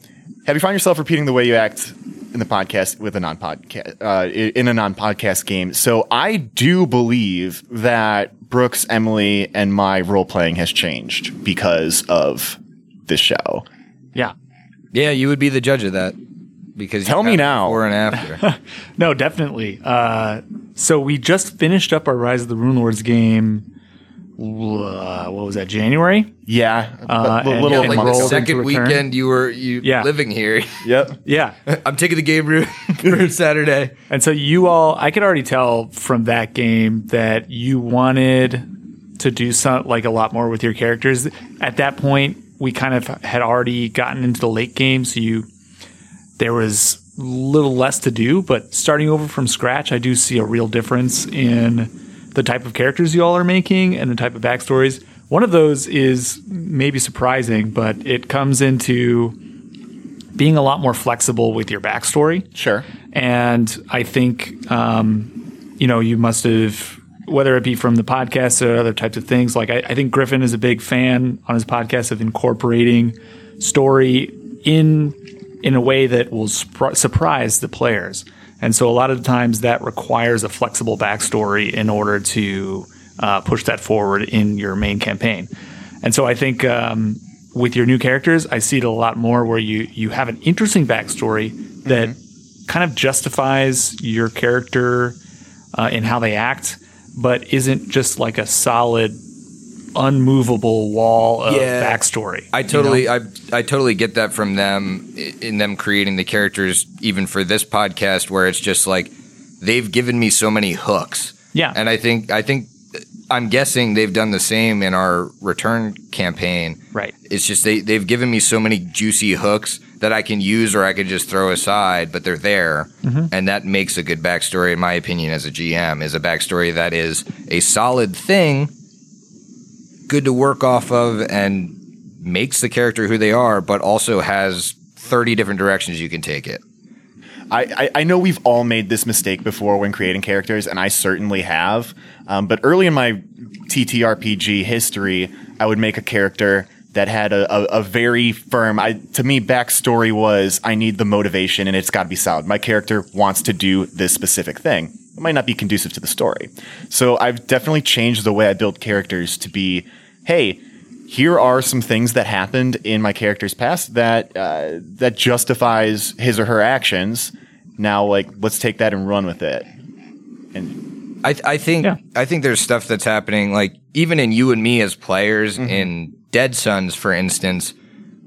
have you found yourself repeating the way you act in the podcast with a non-podcast uh, in a non-podcast game? So, I do believe that Brooks, Emily, and my role playing has changed because of this show. yeah. Yeah, you would be the judge of that because you Tell me now. before and after. No, definitely. Uh, so we just finished up our Rise of the Runelords game. Uh, what was that? January. Yeah, Uh, a little and like the second weekend you were you Yeah. living here. Yep. Yeah. I'm taking the game room for Saturday. And so you all, I could already tell from that game that you wanted to do some like a lot more with your characters. At that point, we kind of had already gotten into the late game, so you there was little less to do. But starting over from scratch, I do see a real difference in the type of characters you all are making and the type of backstories. One of those is maybe surprising, but it comes into being a lot more flexible with your backstory. Sure. And I think, um, you know, you must have, whether it be from the podcast or other types of things, like I, I think Griffin is a big fan on his podcast of incorporating story in in a way that will surprise the players. And so a lot of the times that requires a flexible backstory in order to uh, push that forward in your main campaign. And so I think um, with your new characters, I see it a lot more where you you have an interesting backstory that kind of justifies your character uh, in how they act, but isn't just like a solid, unmovable wall of Yeah. backstory. I you know? totally, I, I totally get that from them in them creating the characters, even for this podcast, where it's just like they've given me so many hooks. Yeah. and I think, I think, uh, I'm guessing they've done the same in our return campaign. right. It's just they they've given me so many juicy hooks that I can use or I could just throw aside, but they're there, mm-hmm. and that makes a good backstory, in my opinion, as a GM, is a backstory that is a solid thing, good to work off of, and makes the character who they are, but also has thirty different directions you can take it. I, I, I know we've all made this mistake before when creating characters, and I certainly have. Um, but early in my TTRPG history, I would make a character that had a, a, a very firm. I, to me, backstory was I need the motivation, and it's got to be solid. My character wants to do this specific thing. It might not be conducive to the story. So I've definitely changed the way I build characters to be, hey, here are some things that happened in my character's past that uh, that justifies his or her actions. Now, like, let's take that and run with it. And I, I think Yeah. I think there's stuff that's happening like even in you and me as players in Dead Suns, for instance,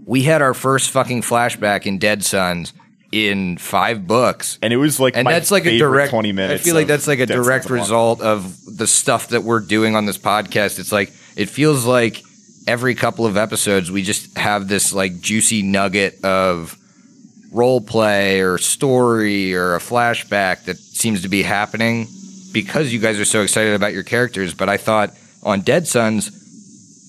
we had our first fucking flashback in Dead Suns in five books. and it was like, And that's like a direct twenty minutes. I feel like that's like a direct result of the stuff that we're doing on this podcast. It's like it feels like every couple of episodes we just have this like juicy nugget of role play or story or a flashback that seems to be happening because you guys are so excited about your characters. But I thought on Dead Suns,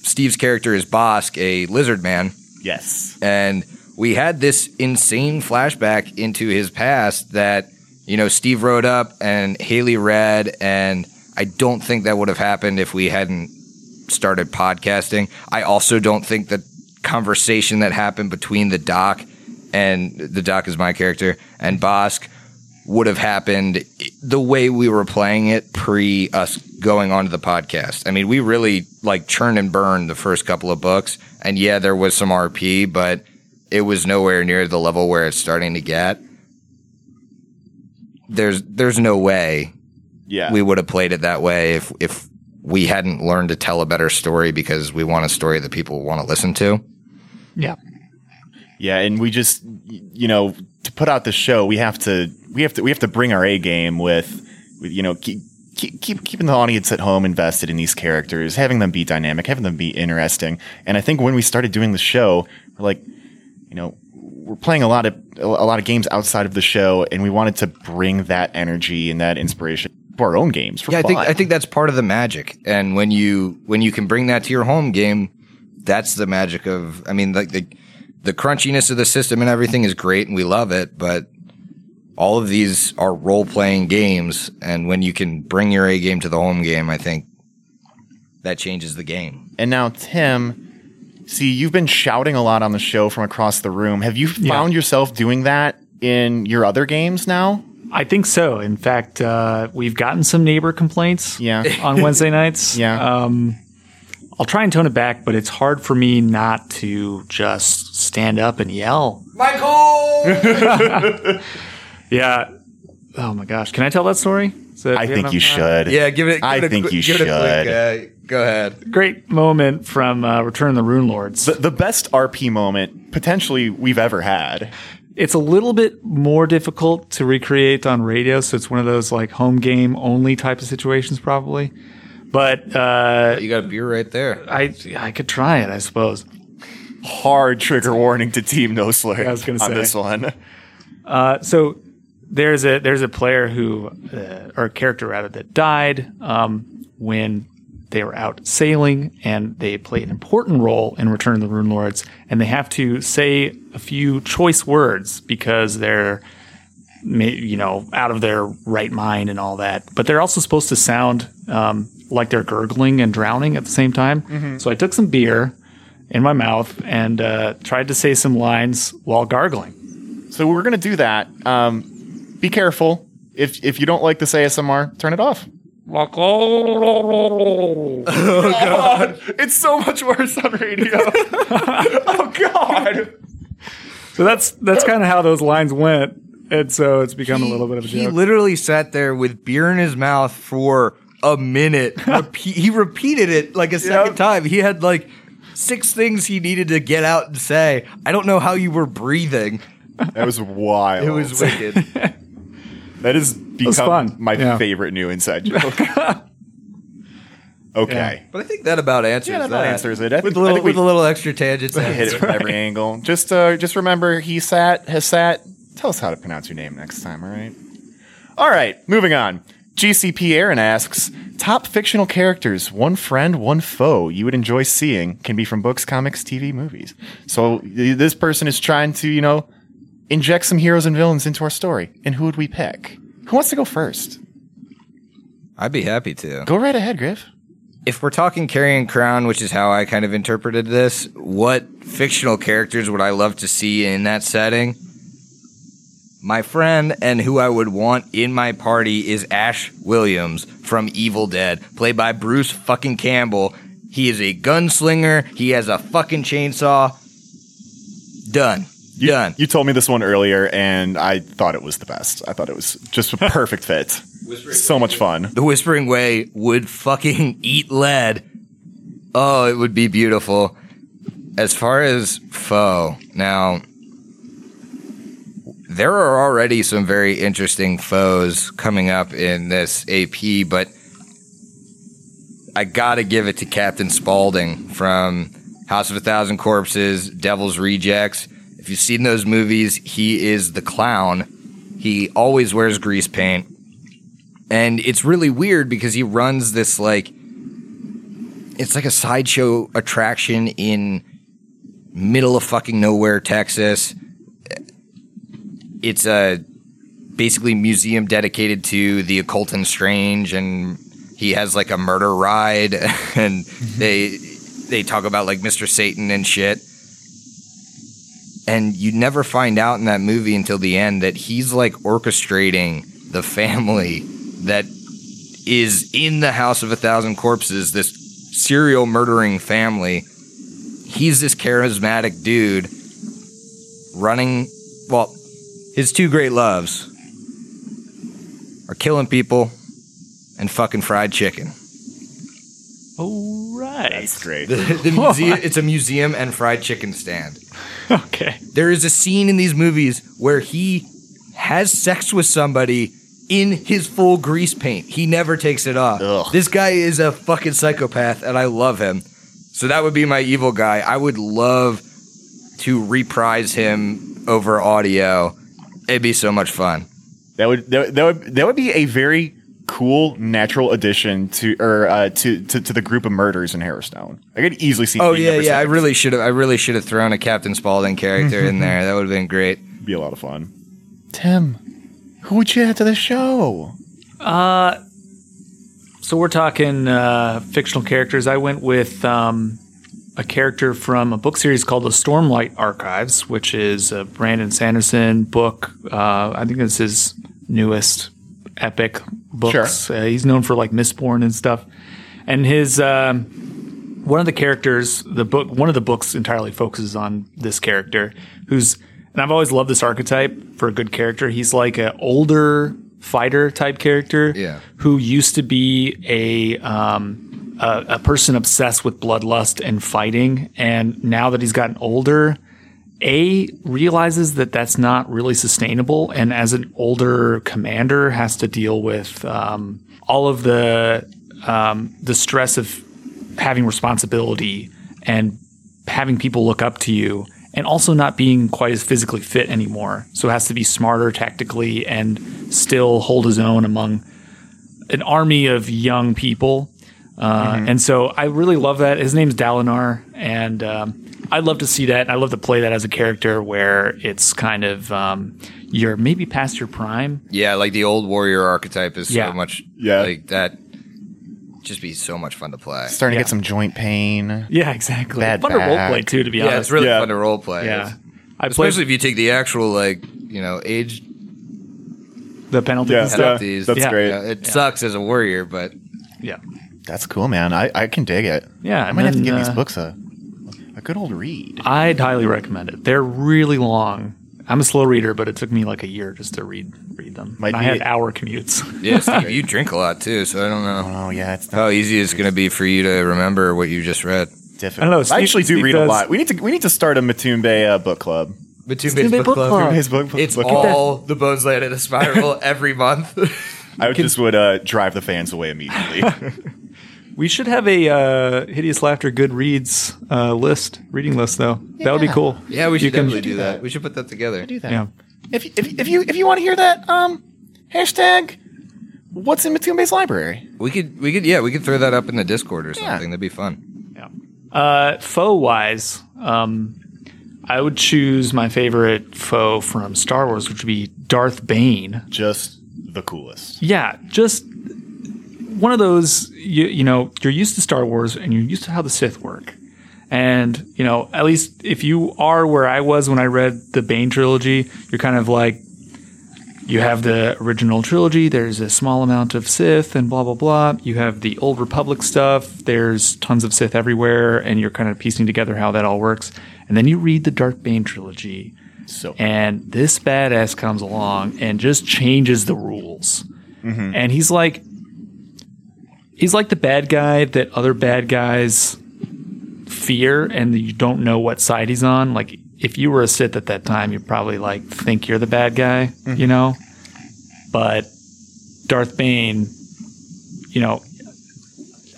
Steve's character is Bosk, a lizard man, Yes, and we had this insane flashback into his past that you know Steve wrote up and Haley read, and I don't think that would have happened if we hadn't started podcasting. I also don't think that conversation that happened between the doc and the doc is my character and Bosk would have happened the way we were playing it pre us going onto the podcast. I mean, we really like churn and burn the first couple of books, and yeah, there was some RP, but it was nowhere near the level where it's starting to get. There's there's no way yeah. we would have played it that way if if we hadn't learned to tell a better story because we want a story that people want to listen to. Yeah. Yeah, and we just you know to put out the show, we have to we have to we have to bring our A game with, with you know keep, keep keep keeping the audience at home invested in these characters, having them be dynamic, having them be interesting. And I think when we started doing the show, we're like, you know, we're playing a lot of a lot of games outside of the show, and we wanted to bring that energy and that inspiration to our own games. For Yeah, I think. I think that's part of the magic. And when you when you can bring that to your home game, that's the magic of. I mean, like the the crunchiness of the system and everything is great, and we love it. But all of these are role playing games, and when you can bring your A game to the home game, I think that changes the game. And now, Tim, see, you've been shouting a lot on the show from across the room. Have you found yourself doing that in your other games now? I think so. In fact, uh, we've gotten some neighbor complaints Yeah. on Wednesday nights. Yeah. Um, I'll try and tone it back, but it's hard for me not to just stand up and yell. Michael. Yeah. Oh my gosh. Can I tell that story? Is that- I do think you should. yeah, give it. Give I it a think quick- you give it a quick, should. uh, go ahead. Great moment from uh, Return of the Runelords. The, the best RP moment potentially we've ever had. it's a little bit more difficult to recreate on radio, so it's one of those like home game only type of situations, probably. But uh, You got a beer right there. I I could try it, I suppose. Hard trigger warning to Team No Slur I was gonna on say. this one. Uh, so there's a there's a player who uh, or a character rather that died um, when they were out sailing and they play an important role in Return of the Runelords and they have to say a few choice words because they're you know out of their right mind and all that but they're also supposed to sound um, like they're gurgling and drowning at the same time so I took some beer in my mouth and uh, tried to say some lines while gargling So we're gonna do that. Um, be careful. If if you don't like this ASMR, turn it off. oh God, it's so much worse on radio. oh God. So that's that's kind of how those lines went, and so it's become a little bit of a joke. He literally sat there with beer in his mouth for a minute. Repe- he repeated it like a second Yep. time. He had like six things he needed to get out and say. I don't know how you were breathing. That was wild. It was wicked. That has become fun. my Yeah. favorite new inside joke. okay. but I think that about answers Yeah, that that. about answers it. I with think- a I little think we- with a little extra tangents. Hit it from every angle. Just uh, just remember he sat has sat. Tell us how to pronounce your name next time, all right? All right, moving on. GCP Aaron asks, top fictional characters, one friend, one foe you would enjoy seeing can be from books, comics, TV, movies. So this person is trying to, you know, inject some heroes and villains into our story. And who would we pick? Who wants to go first? I'd be happy to. Go right ahead, Griff. If we're talking Carrion Crown, which is how I kind of interpreted this, what fictional characters would I love to see in that setting? My friend and who I would want in my party is Ash Williams from Evil Dead, played by Bruce fucking Campbell. He is a gunslinger. He has a fucking chainsaw. Done. You, Done. You told me this one earlier, and I thought it was the best. I thought it was just a perfect fit. So much fun. the Whispering Way would fucking eat lead. Oh, it would be beautiful. As far as foe, now there are already some very interesting foes coming up in this AP, but I gotta give it to Captain Spaulding from House of a Thousand Corpses, Devil's Rejects. If you've seen those movies, he is the clown. He always wears grease paint. And it's really weird because he runs this like it's like a sideshow attraction in middle of fucking nowhere, Texas. It's a basically museum dedicated to the occult and strange and he has like a murder ride and mm-hmm. they they talk about like Mr. Satan and shit. And you never find out in that movie until the end that he's like orchestrating the family that is in the House of a Thousand Corpses, this serial murdering family. He's this charismatic dude running. Well, his two great loves are killing people and fucking fried chicken. Oh, right. That's great. The, the museum, it's a museum and fried chicken stand. okay. There is a scene in these movies where he has sex with somebody in his full grease paint. He never takes it off. Ugh. This guy is a fucking psychopath, and I love him. So that would be my evil guy. I would love to reprise him over audio. It'd be so much fun. That would that, that would that would be a very cool natural addition to or uh, to, to to the group of murders in Harrowstone. I could easily see. Oh being yeah, number yeah. I really should have. I really should have thrown a Captain Spaulding character in there. That would have been great. be a lot of fun. Tim, who would you add to the show? Uh, so we're talking uh, fictional characters. I went with um, a character from a book series called The Stormlight Archives, which is a Brandon Sanderson book. Uh, I think this is his newest epic books. Uh, he's known for like Mistborn and stuff. And his um, one of the characters, the book, one of the books entirely focuses on this character who's, and I've always loved this archetype for a good character. He's like an older fighter type character Yeah. who used to be a, um, a, a person obsessed with bloodlust and fighting. And now that he's gotten older, a realizes that that's not really sustainable, and as an older commander, has to deal with um, all of the um, the stress of having responsibility and having people look up to you, and also not being quite as physically fit anymore. So has to be smarter tactically and still hold his own among an army of young people. Uh, And so I really love that. His name's Dalinar, and um, I'd love to see that. I love to play that as a character where it's kind of um, you're maybe past your prime. Yeah, like the old warrior archetype is Yeah. so much. Yeah. like that. Just be so much fun to play. Starting Yeah. to get some joint pain. Yeah, exactly. Bad Fun to back. roleplay too, to be honest. Yeah, honest. it's really Yeah. fun to role play. yeah. I played especially if you take the actual like you know age the penalty Yeah, and stuff. penalties. that's Yeah. great. Yeah, it sucks as a warrior, but Yeah, That's cool, man. I, I can dig it. Yeah, I and might have to then, give these uh, books a a good old read. I'd highly recommend it. They're really long. I'm a slow reader, but it took me like a year just to read read them. Might And I be- had hour commutes. yeah, Steve, you drink a lot too, so I don't know Oh yeah, it's not how easy it's going to be for you to remember what you just read. difficult. I don't know, I Steve- actually do Steve read a does- lot. We need to we need to start a Matumbe uh, book club. But two Two Book Club. His book, It's book all the Bones Land in a Spiral every month. I would just would uh, drive the fans away immediately. We should have a uh, hideous laughter good reads uh, list, reading list though. That would be Yeah. cool. yeah, we You should can- definitely do that. We should put that together. do that. Yeah. If, if, if you if you want to hear that, um, hashtag what's in Matumbe's library. We could, we could, yeah, we could throw that up in the Discord or something. Yeah. That'd be fun. Yeah. Uh, foe wise, um, I would choose my favorite foe from Star Wars, which would be Darth Bane. Just the coolest. Yeah, just one of those. You, you know, you're used to Star Wars and you're used to how the Sith work. And, you know, at least if you are where I was when I read the Bane trilogy, you're kind of like, you have the original trilogy, there's a small amount of Sith and blah, blah, blah. You have the Old Republic stuff, there's tons of Sith everywhere, and you're kind of piecing together how that all works. And then you read the Darth Bane trilogy, So and this badass comes along and just changes the rules. Mm-hmm. And he's like, he's like the bad guy that other bad guys fear, and you don't know what side he's on. Like, if you were a Sith at that time, you'd probably like think you're the bad guy, you know. But Darth Bane, you know,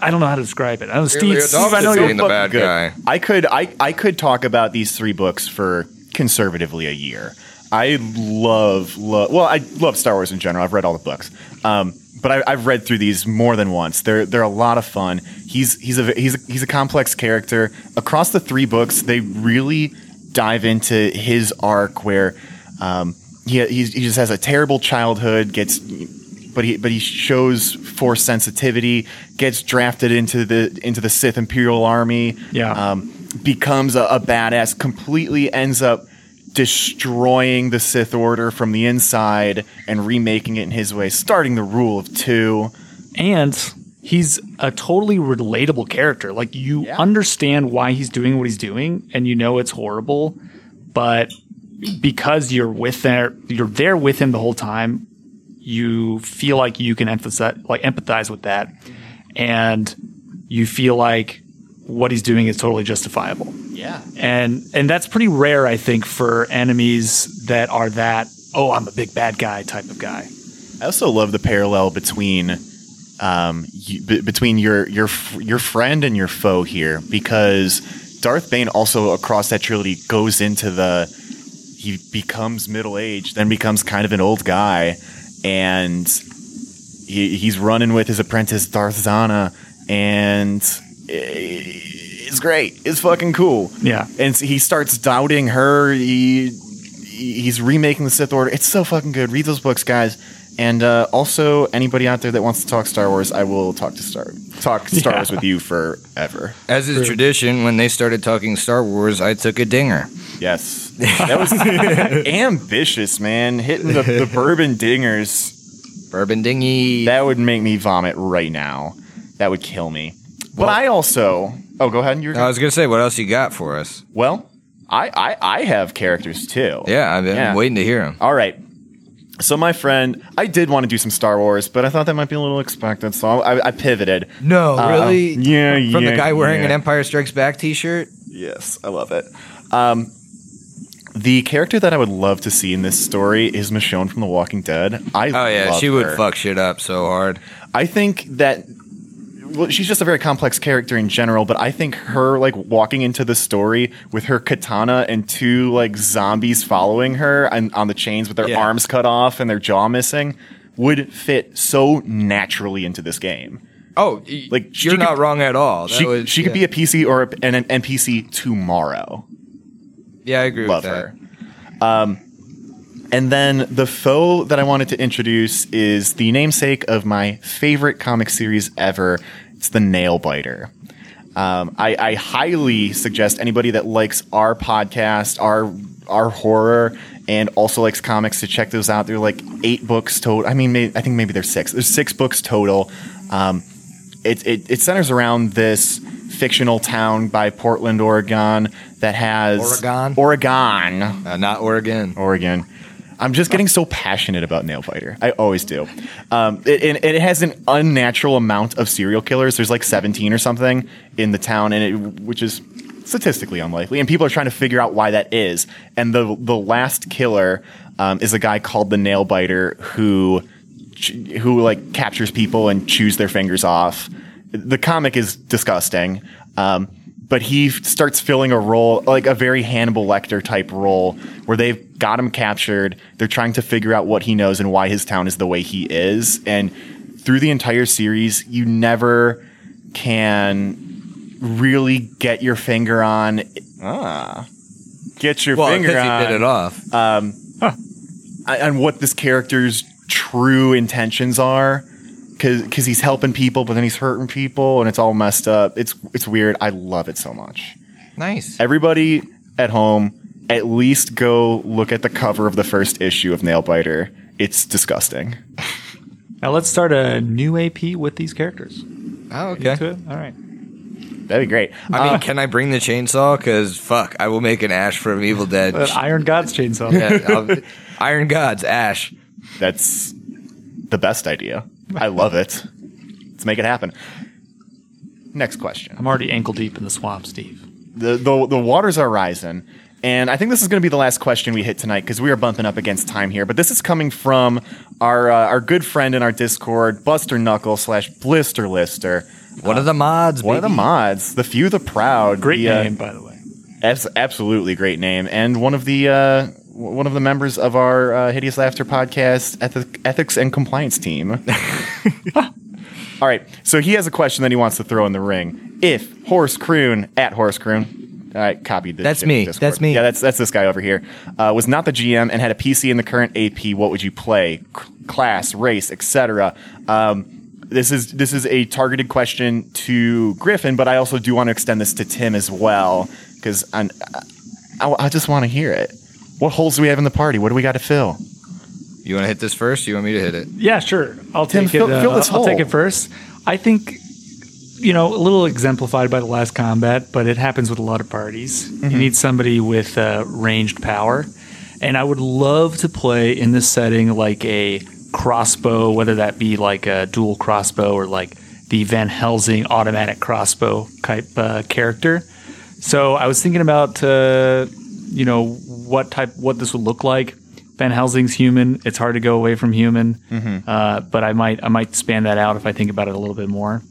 I don't know how to describe it. I know Steve. Really Steve I know you're the bad Good. guy. I could I I could talk about these three books for conservatively a year. I love love well I love Star Wars in general. I've read all the books, um, but I, I've read through these more than once. They're they're a lot of fun. He's he's a he's a, he's a complex character. Across the three books, they really dive into his arc where um, he he's, he just has a terrible childhood. Gets but he but he shows force sensitivity. Gets drafted into the into the Sith Imperial Army. Yeah. Um, becomes a, a badass. Completely ends up destroying the Sith Order from the inside and remaking it in his way, starting the rule of two. and he's a totally relatable character. Like you Yeah. understand why he's doing what he's doing, and you know it's horrible, but because you're with there, you're there with him the whole time. You feel like you can emphasize, like empathize with that, and you feel like what he's doing is totally justifiable. Yeah. And and that's pretty rare, I think, for enemies that are that, oh, I'm a big bad guy type of guy. I also love the parallel between um, you, b- between your your your friend and your foe here, because Darth Bane also across that trilogy goes into the he becomes middle aged, then becomes kind of an old guy, and he, he's running with his apprentice Darth Zannah, and it's great. It's fucking cool. Yeah. and so he starts doubting her. He he's remaking the Sith Order. It's so fucking good. Read those books, guys. And uh, also, anybody out there that wants to talk Star Wars, I will talk to Star talk Star Yeah. Wars with you forever. As is tradition, when they started talking Star Wars, I took a dinger. Yes, that was ambitious, man. Hitting the, the bourbon dingers Bourbon dingy. that would make me vomit right now. That would kill me. But I also oh, go ahead. And You're I was gonna say, what else you got for us? well. I, I I have characters too. Yeah, I've been Yeah. waiting to hear them. All right. So my friend, I did want to do some Star Wars, but I thought that might be a little expected, so I, I pivoted. No, Uh, really? yeah, From yeah, the guy wearing yeah. an Empire Strikes Back T-shirt. Yes, I love it. Um, the character that I would love to see in this story is Michonne from The Walking Dead. I Oh yeah, she would fuck shit up so hard. I think that well, she's just a very complex character in general, but I think her like walking into the story with her katana and two like zombies following her and on the chains with their Yeah. arms cut off and their jaw missing would fit so naturally into this game. Oh, Like, you're could- not wrong at all. That She, was- she could be a PC or a, an NPC tomorrow. Yeah, I agree Love with that. her. Um, and then the foe that I wanted to introduce is the namesake of my favorite comic series ever. It's the Nail Biter. Um, I, I highly suggest anybody that likes our podcast, our our horror, and also likes comics to check those out. They're like eight books total. I mean, may, I think maybe there's six. There's six books total. Um, it, it, it centers around this fictional town by Portland, Oregon that has Oregon? Oregon, Uh, not Oregon. Oregon. I'm just getting so passionate about Nail Biter. I always do. Um, it, and it has an unnatural amount of serial killers. There's like 17 or something in the town, and it, which is statistically unlikely. And people are trying to figure out why that is. And the the last killer um, is a guy called the Nail Biter who who like captures people and chews their fingers off. The comic is disgusting. Um, but he starts filling a role, like a very Hannibal Lecter type role, where they've got him captured. They're trying to figure out what he knows and why his town is the way he is. And through the entire series, you never can really get your finger on. Ah, get your Well, finger because on he bit it off. um, on what this character's true intentions are because because he's helping people but then he's hurting people and it's all messed up it's it's weird i love it so much nice. everybody at home at least go look at the cover of the first issue of nail biter it's disgusting Now let's start a new AP with these characters. Oh, okay. All right. that'd be great I mean, can I bring the chainsaw? Because fuck, I will make an Ash from Evil Dead. Uh, Iron God's chainsaw. Yeah, Iron Gods, Ash. that's the best idea i love it let's make it happen next question I'm already ankle deep in the swamp, Steve. the, the the waters are rising. And I think this is going to be the last question we hit tonight because we are bumping up against time here. But this is coming from our uh, our good friend in our Discord, Buster Knuckle slash Blister Lister, One of the mods. one of the mods, the few, the proud, Great the, uh, name, by the way. abs- absolutely great name, and one of the uh, w- one of the members of our uh, Hideous Laughter podcast ethic- ethics and compliance team. All right, so he has a question that he wants to throw in the ring. If Horace Croon at Horace Croon, I copied this. That's me. Discord. That's me. Yeah, that's that's this guy over here. Uh, was not the GM and had a PC in the current AP. What would you play? C- class, race, etc. Um, this is this is a targeted question to Griffin, but I also do want to extend this to Tim as well because I, I just want to hear it. What holes do we have in the party? What do we got to fill? You want to hit this first? You want me to hit it? Yeah, sure. I'll Tim, take fill- it. uh, fill this I'll take it first. I think, you know, a little exemplified by the last combat, but it happens with a lot of parties. Mm-hmm. You need somebody with uh, ranged power, and I would love to play in this setting like a crossbow, whether that be like a dual crossbow or like the Van Helsing automatic crossbow type uh, character. So I was thinking about, uh, you know, what type, what this would look like. Van Helsing's human. It's hard to go away from human, uh, but I might, I might span that out if I think about it a little bit more.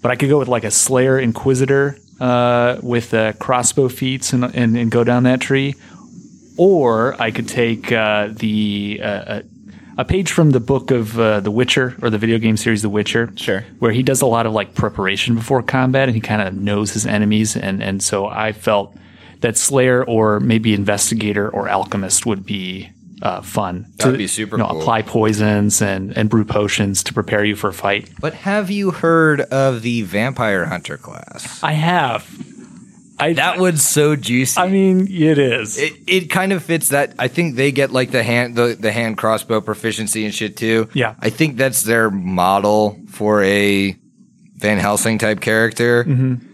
But I could go with like a Slayer Inquisitor uh, with uh, crossbow feats and, and and go down that tree, or I could take uh, the uh, uh, a page from the book of uh, The Witcher or the video game series The Witcher. Sure. Where he does a lot of like preparation before combat and he kind of knows his enemies and and so I felt that Slayer or maybe Investigator or Alchemist would be uh, fun. That'd to, be super you know, cool. Apply poisons and and brew potions to prepare you for a fight. But have you heard of the Vampire Hunter class? I have. I That was so juicy. I mean, it is. it, it kind of fits that. I think they get like the hand the, the hand crossbow proficiency and shit too. Yeah. I think that's their model for a Van Helsing type character. Mm-hmm.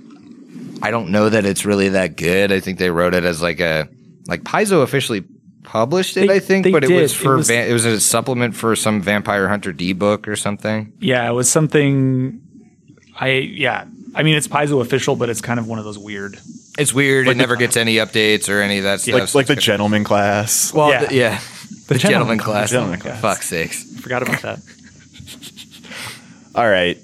I don't know that it's really that good. I think they wrote it as like a like Paizo officially published it. They- I think, they but it did. was It for was- van, it was a supplement for some Vampire Hunter D book or something. yeah, it was something. I yeah. I mean, it's Paizo official, but it's kind of one of those weird. It's weird. it never gets any updates or any of that stuff. Like like the gentleman class. well, Yeah. yeah, yeah. The, gentleman gentleman, class. The gentleman class. Fuck sakes. Forgot about that. All right.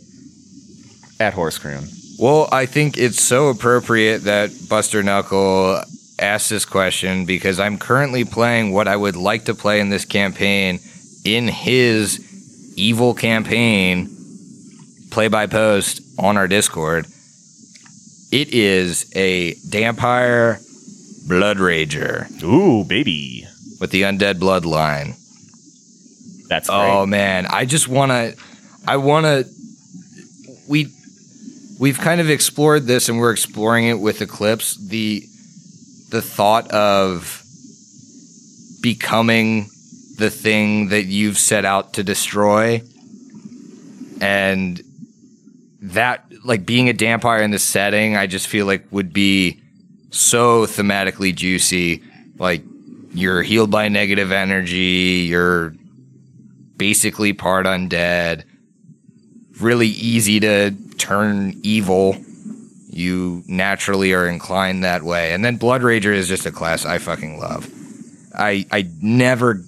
At Horace Croon. Well, I think it's so appropriate that Buster Knuckle asked this question because I'm currently playing what I would like to play in this campaign in his evil campaign play by post on our Discord. It is a vampire Blood Rager Ooh, baby. with the undead bloodline. That's oh, great. Oh man, I just want to I want to we we've kind of explored this and we're exploring it with Eclipse. The the thought of becoming the thing that you've set out to destroy and that like being a vampire in this setting I just feel like would be so thematically juicy. Like you're healed by negative energy you're basically part undead, really easy to turn evil. You naturally are inclined that way. And then Blood Rager is just a class I fucking love. I I never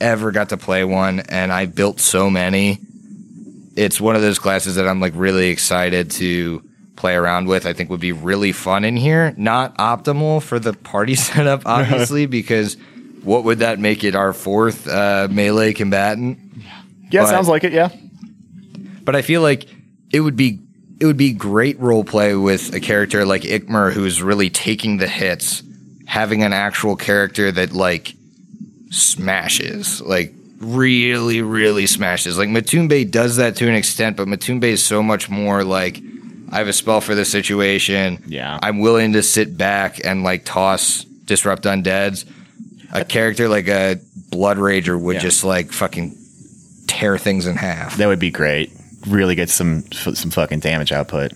ever got to play one and I built so many. It's one of those classes that I'm like really excited to play around with. I think would be really fun in here. Not optimal for the party setup, obviously, because what would that make it our fourth uh, melee combatant? yeah, but- sounds like it. Yeah. but I feel like it would be it would be great role play with a character like Ikmer who's really taking the hits, having an actual character that like smashes, like really, really smashes. Like Matumbe does that to an extent, but Matumbe is so much more like I have a spell for this situation. Yeah. I'm willing to sit back and like toss disrupt undeads. A character like a Blood Rager would Yeah. just like fucking tear things in half. That would be great. Really get some some fucking damage output.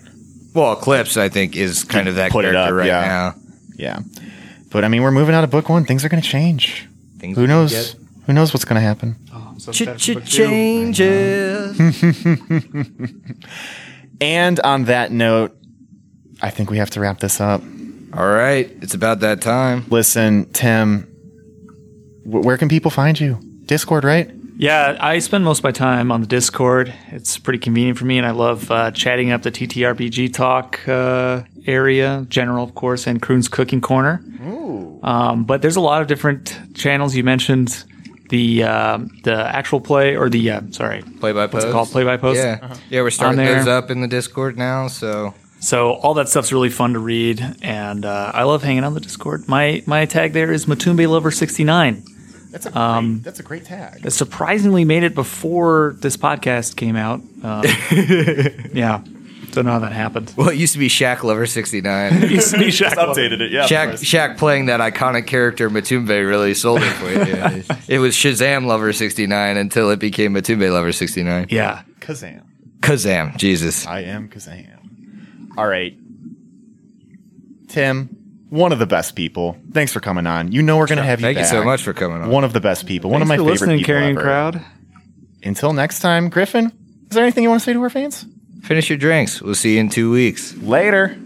Well, Eclipse, I think, is kind of that Put it up, right yeah. now. Yeah. But I mean, we're moving out of book one. Things are going to change. Things Who knows? get- Who knows what's going to happen? Oh, so ch- ch- changes. And on that note, I think we have to wrap this up. All right, it's about that time. Listen, Tim, wh- where can people find you? Discord, right? Yeah, I spend most of my time on the Discord. It's pretty convenient for me, and I love uh, chatting up the TTRPG talk uh, area, general, of course, and Kroon's Cooking Corner. Um, but there's a lot of different channels. You mentioned the um the actual play or the uh, sorry, Play by what's post. it called? Play by post. Yeah, yeah, we're starting there. those up in the Discord now. So So all that stuff's really fun to read, and uh, I love hanging on the Discord. My my tag there is Matumbe Lover sixty nine. That's a great, that's a great tag. It surprisingly made it before this podcast came out. Um, yeah, don't know how that happened. well, it used to be Shaq Lover sixty nine. Used to be Shaq Lover. updated it. Yeah. Shaq, Shaq playing that iconic character Matumbe really sold it for you. it was Shazam Lover sixty nine until it became Matumbe Lover sixty nine. Yeah, Kazam. Kazam, Jesus. I am Kazam. All right. Tim, one of the best people. Thanks for coming on. You know we're going to have you Thank you so much for coming on. One of the best people. one of my for favorite listening, people carrying ever. crowd. Until next time, Griffin, is there anything you want to say to our fans? finish your drinks. We'll see you in two weeks. Later.